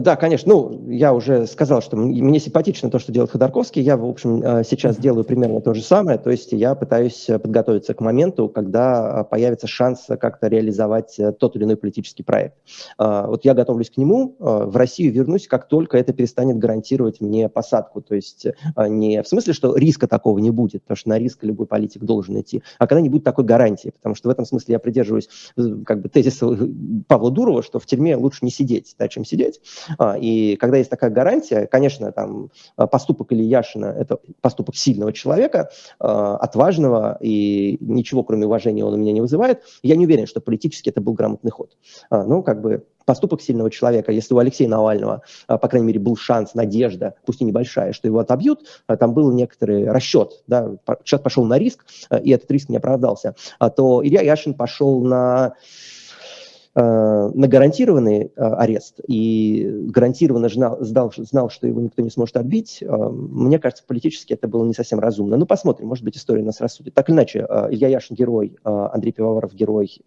Да, конечно. Ну, я уже сказал, что мне симпатично то, что делает Ходорковский. Я, в общем, э, сейчас делаю примерно то же самое. То есть я пытаюсь э, подготовиться к моменту, когда э, появится шанс как-то реализовать тот или иной политический проект. Вот я готовлюсь к нему. В Россию вернусь, как только это перестанет гарантировать мне посадку. То есть не в смысле, что риска такого не будет, потому что на риск любой политик должен идти, а когда не будет такой гарантии. Потому что в этом смысле я придерживаюсь как бы тезиса Павла Дурова, что в тюрьме лучше не сидеть, да, чем сидеть. А, и когда есть такая гарантия, конечно, там а, поступок Ильяшина – это поступок сильного человека, а, отважного, и ничего, кроме уважения, он у меня не вызывает. Я не уверен, что политически это был грамотный ход. Ну, как бы поступок сильного человека, если у Алексея Навального, по крайней мере, был шанс, надежда, пусть и небольшая, что его отобьют, там был некоторый расчет, да, человек пошел на риск, и этот риск не оправдался, то Илья Яшин пошел на на гарантированный э, арест и гарантированно знал, знал, что его никто не сможет отбить, э, мне кажется, политически это было не совсем разумно. Ну, посмотрим, может быть, история нас рассудит. Так или иначе, Илья Яшин герой, Андрей Пивоваров герой,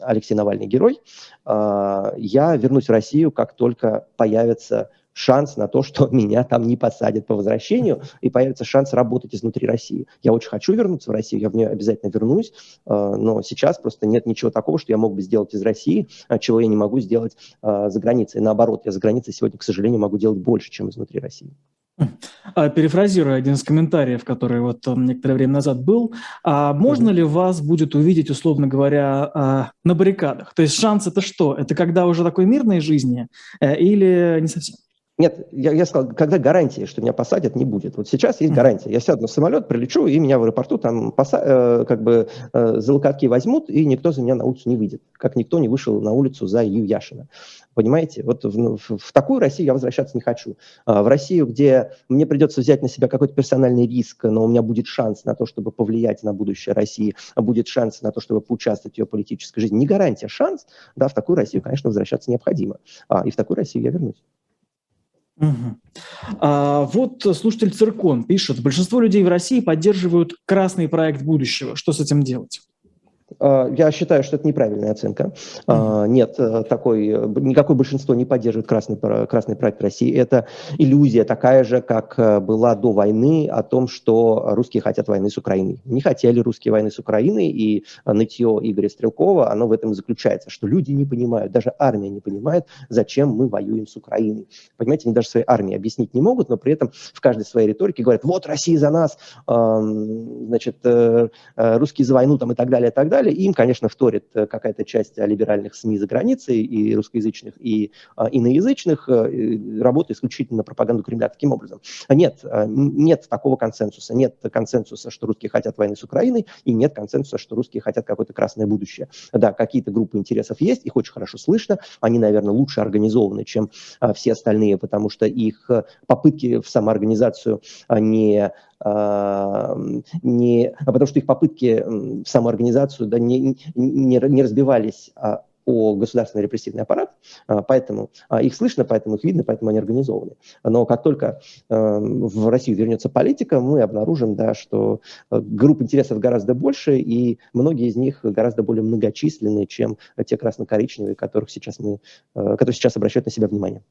Алексей Навальный герой. Я вернусь в Россию, как только появится шанс на то, что [LAUGHS] меня там не посадят по возвращению, и появится шанс работать изнутри России. Я очень хочу вернуться в Россию, я в нее обязательно вернусь, э, но сейчас просто нет ничего такого, что я мог бы сделать из России, а чего я не могу сделать э, за границей. Наоборот, я за границей сегодня, к сожалению, могу делать больше, чем изнутри России. А, перефразируя один из комментариев, который вот некоторое время назад был, а можно ли вас будет увидеть, условно говоря, а, на баррикадах? То есть шанс это что? Это когда уже такой мирной жизни э, или не совсем? Нет, я, я сказал, когда гарантии, что меня посадят, не будет. Вот сейчас есть гарантия. Я сяду на самолет, прилечу, и меня в аэропорту там поса- э, как бы э, за локотки возьмут, и никто за меня на улицу не выйдет. Как никто не вышел на улицу за Ю Яшина. Понимаете? Вот в, в, в такую Россию я возвращаться не хочу. А в Россию, где мне придется взять на себя какой-то персональный риск, но у меня будет шанс на то, чтобы повлиять на будущее России, а будет шанс на то, чтобы поучаствовать в ее политической жизни. Не гарантия, а шанс. Да, в такую Россию, конечно, возвращаться необходимо. А, и в такую Россию я вернусь. Угу. А, вот слушатель Циркон пишет, большинство людей в России поддерживают красный проект будущего. Что с этим делать? А, я считаю, что это неправильная оценка. Mm-hmm. Нет, э, такой, э, никакое большинство не поддерживает красный, красный проект России. Это иллюзия такая же, как э, была до войны о том, что русские хотят войны с Украиной. Не хотели русские войны с Украиной, и нытье Игоря Стрелкова, оно в этом и заключается, что люди не понимают, даже армия не понимает, зачем мы воюем с Украиной. Понимаете, они даже своей армии объяснить не могут, но при этом в каждой своей риторике говорят, вот Россия за нас, значит, русские за войну там и так далее, и так далее далее. Им, конечно, вторит э, какая-то часть либеральных СМИ за границей, и русскоязычных, и а, иноязычных, э, работает исключительно на пропаганду Кремля таким образом. Нет, а, нет такого консенсуса. Нет консенсуса, что русские хотят войны с Украиной, и нет консенсуса, что русские хотят какое-то красное будущее. Да, какие-то группы интересов есть, их очень хорошо слышно, они, наверное, лучше организованы, чем а, все остальные, потому что их э, попытки в самоорганизацию не не, а потому что их попытки в самоорганизацию да, не, не, не разбивались о государственный репрессивный аппарат, поэтому их слышно, поэтому их видно, поэтому они организованы. Но как только в Россию вернется политика, мы обнаружим, да, что групп интересов гораздо больше, и многие из них гораздо более многочисленные, чем те красно-коричневые, которых сейчас мы, которые сейчас обращают на себя внимание.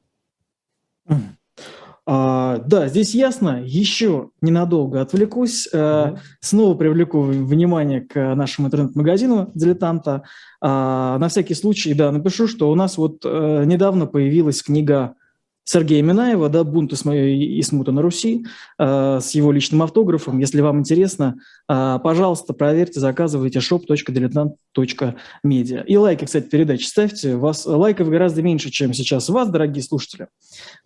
А, да, здесь ясно. Еще ненадолго отвлекусь. Mm-hmm. Снова привлеку внимание к нашему интернет-магазину «Дилетанта». А, на всякий случай, да, напишу, что у нас вот э, недавно появилась книга Сергея Минаева, да, «Бунт и смута на Руси», э, с его личным автографом. Если вам интересно, э, пожалуйста, проверьте, заказывайте shop.diletant.media. И лайки, кстати, передачи ставьте. Вас лайков гораздо меньше, чем сейчас у вас, дорогие слушатели.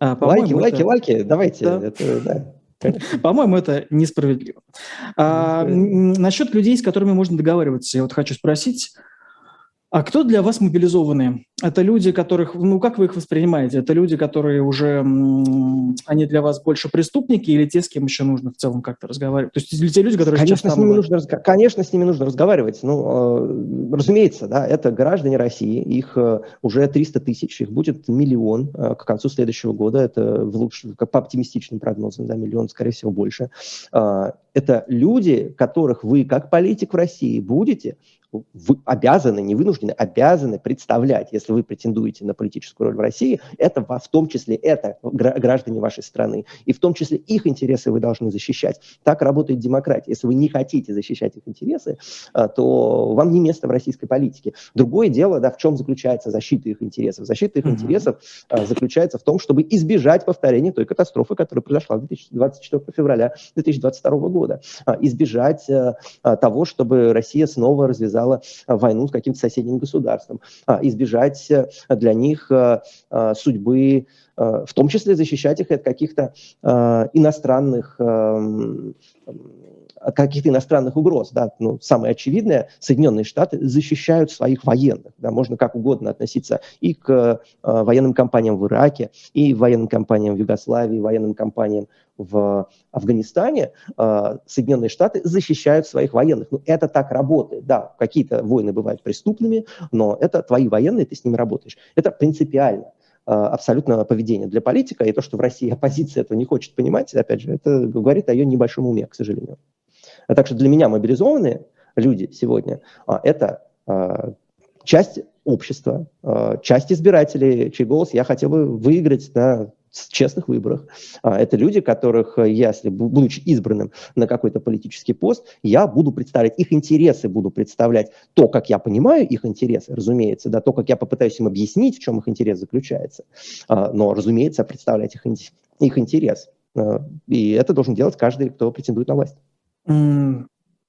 Э, лайки, лайки, это... лайки, давайте. Да. Это, да. [LAUGHS] По-моему, это несправедливо. А, насчет людей, с которыми можно договариваться, я вот хочу спросить, а кто для вас мобилизованные? Это люди, которых, ну как вы их воспринимаете? Это люди, которые уже, они для вас больше преступники или те, с кем еще нужно в целом как-то разговаривать? То есть те люди, которые конечно, сейчас с ними нужно, Конечно, с ними нужно разговаривать. Ну, э, разумеется, да, это граждане России, их э, уже 300 тысяч, их будет миллион э, к концу следующего года, это в лучшем, по оптимистичным прогнозам, да, миллион, скорее всего, больше. Э, это люди, которых вы, как политик в России, будете вы обязаны, не вынуждены, обязаны представлять, если вы претендуете на политическую роль в России, это в том числе это граждане вашей страны. И в том числе их интересы вы должны защищать. Так работает демократия. Если вы не хотите защищать их интересы, а, то вам не место в российской политике. Другое дело, да, в чем заключается защита их интересов. Защита их mm-hmm. интересов а, заключается в том, чтобы избежать повторения той катастрофы, которая произошла 24 февраля 2022 года. А, избежать того, чтобы Россия снова развязала развязала э, войну с каким-то соседним государством, а, избежать э, для них э, судьбы, в том числе защищать их от каких-то иностранных от каких-то иностранных угроз. Да? Ну, самое очевидное, Соединенные Штаты защищают своих военных. Да? Можно как угодно относиться и к э, военным компаниям в Ираке, и военным компаниям в Югославии, военным компаниям в Афганистане. Э, Соединенные Штаты защищают своих военных. Ну, это так работает. Да, какие-то войны бывают преступными, но это твои военные, ты с ними работаешь. Это принципиально э, абсолютно поведение для политика, и то, что в России оппозиция этого не хочет понимать, опять же, это говорит о ее небольшом уме, к сожалению. А так что для меня мобилизованные люди сегодня а, – это а, часть общества, часть избирателей, чей голос я хотел бы выиграть на честных выборах. Это люди, которых, если будучи избранным на какой-то политический пост, я буду представлять их интересы, буду представлять то, как я понимаю их интересы, разумеется, да, то, как я попытаюсь им объяснить, в чем их интерес заключается, но, разумеется, представлять их, их интерес. И это должен делать каждый, кто претендует на власть.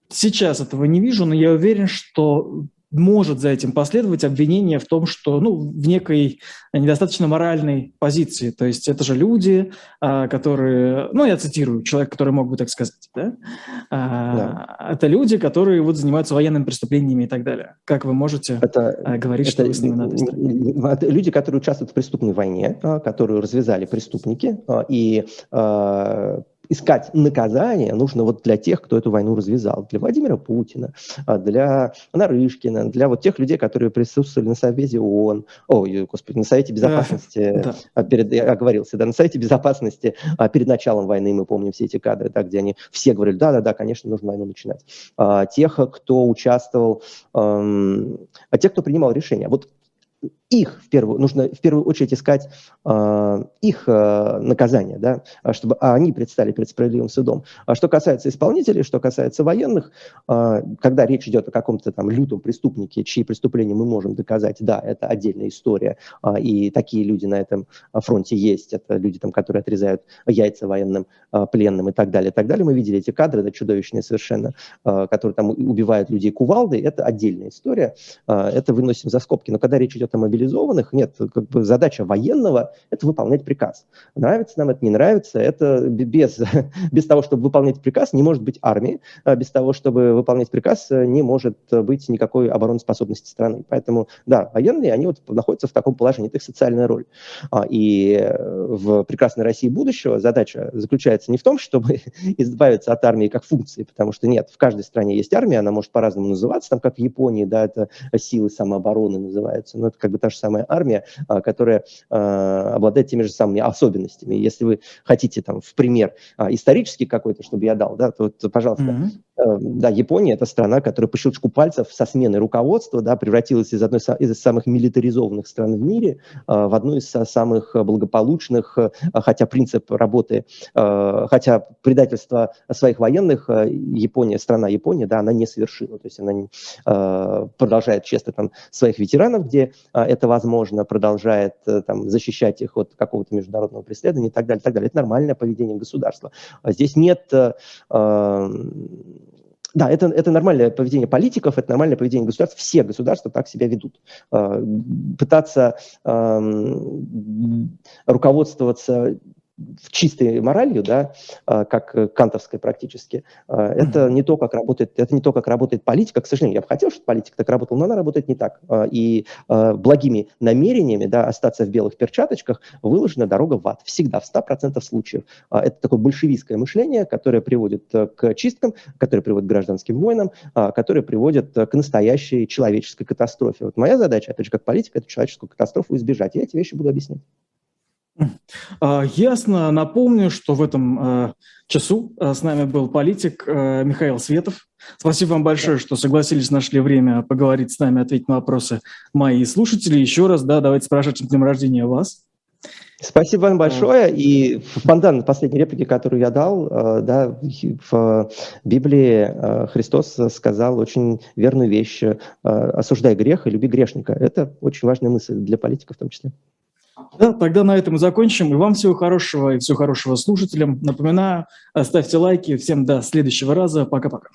Сейчас этого не вижу, но я уверен, что может за этим последовать обвинение в том, что ну, в некой недостаточно моральной позиции. То есть это же люди, а, которые, ну я цитирую, человек, который мог бы так сказать, да? А, да. Это люди, которые вот занимаются военными преступлениями и так далее. Как вы можете это, а, говорить, это, что вы с ними надо Люди, которые участвуют в преступной войне, которую развязали преступники, и искать наказание нужно вот для тех, кто эту войну развязал. Для Владимира Путина, а, для Нарышкина, для вот тех людей, которые присутствовали на Совете ООН, ой, господи, на Совете Безопасности, да. А, перед, я оговорился, да, на Совете Безопасности а, перед началом войны, мы помним все эти кадры, да, где они все говорили, да-да-да, конечно, нужно войну начинать. Тех, кто участвовал, а тех, кто принимал решения. Вот их в первую, нужно в первую очередь искать э, их э, наказание, да, чтобы они предстали перед справедливым судом. А что касается исполнителей, что касается военных, э, когда речь идет о каком-то там лютом преступнике, чьи преступления мы можем доказать, да, это отдельная история, э, и такие люди на этом фронте есть, это люди, там, которые отрезают яйца военным э, пленным и так далее, и так далее. Мы видели эти кадры, это чудовищные совершенно, э, которые там убивают людей кувалдой, это отдельная история, э, это выносим за скобки. Но когда речь идет о мобилизованных. Нет, как бы задача военного – это выполнять приказ. Нравится нам это, не нравится, это без, [LAUGHS] без того, чтобы выполнять приказ, не может быть армии, а без того, чтобы выполнять приказ, не может быть никакой обороноспособности страны. Поэтому, да, военные, они вот находятся в таком положении, это их социальная роль. А, и в прекрасной России будущего задача заключается не в том, чтобы [LAUGHS] избавиться от армии как функции, потому что нет, в каждой стране есть армия, она может по-разному называться, там как в Японии, да, это силы самообороны называются, но это как бы та же самая армия, а, которая а, обладает теми же самыми особенностями. Если вы хотите там в пример исторический какой-то, чтобы я дал, да, то, то пожалуйста, mm-hmm. Да, Япония это страна, которая по щелчку пальцев со сменой руководства, да, превратилась из одной из самых милитаризованных стран в мире в одну из самых благополучных, хотя принцип работы, хотя предательство своих военных Япония, страна Япония, да, она не совершила. То есть она э, продолжает честно там своих ветеранов, где э, это возможно, продолжает э, там защищать их от какого-то международного преследования и так далее, и так далее. Это нормальное поведение государства. А здесь нет э, да, это, это нормальное поведение политиков, это нормальное поведение государств. Все государства так себя ведут. Пытаться э, руководствоваться чистой моралью, да, а, как кантовской практически, а, это не то, как работает, это не то, как работает политика. К сожалению, я бы хотел, чтобы политика так работала, но она работает не так. А, и благими намерениями, да, остаться в белых перчаточках, выложена дорога в ад. Всегда, в 100% случаев. Это такое большевистское мышление, которое приводит к чисткам, которое приводит к гражданским войнам, которое приводит к настоящей человеческой катастрофе. Вот моя задача, опять же, как политика, эту человеческую катастрофу избежать. Я эти вещи буду объяснять. А, ясно. Напомню, что в этом а, часу а, с нами был политик Михаил Светов. Спасибо вам большое, что согласились, нашли время поговорить с нами, ответить на вопросы мои слушатели. Еще раз, да, давайте с прошедшим днем рождения вас. Спасибо вам большое. И в пандан последней реплике, которую я дал, да, в Библии Христос сказал очень верную вещь. Осуждай грех и люби грешника. Это очень важная мысль для политиков в том числе. Да, тогда на этом и закончим. И вам всего хорошего, и всего хорошего слушателям. Напоминаю, ставьте лайки. Всем до следующего раза. Пока-пока.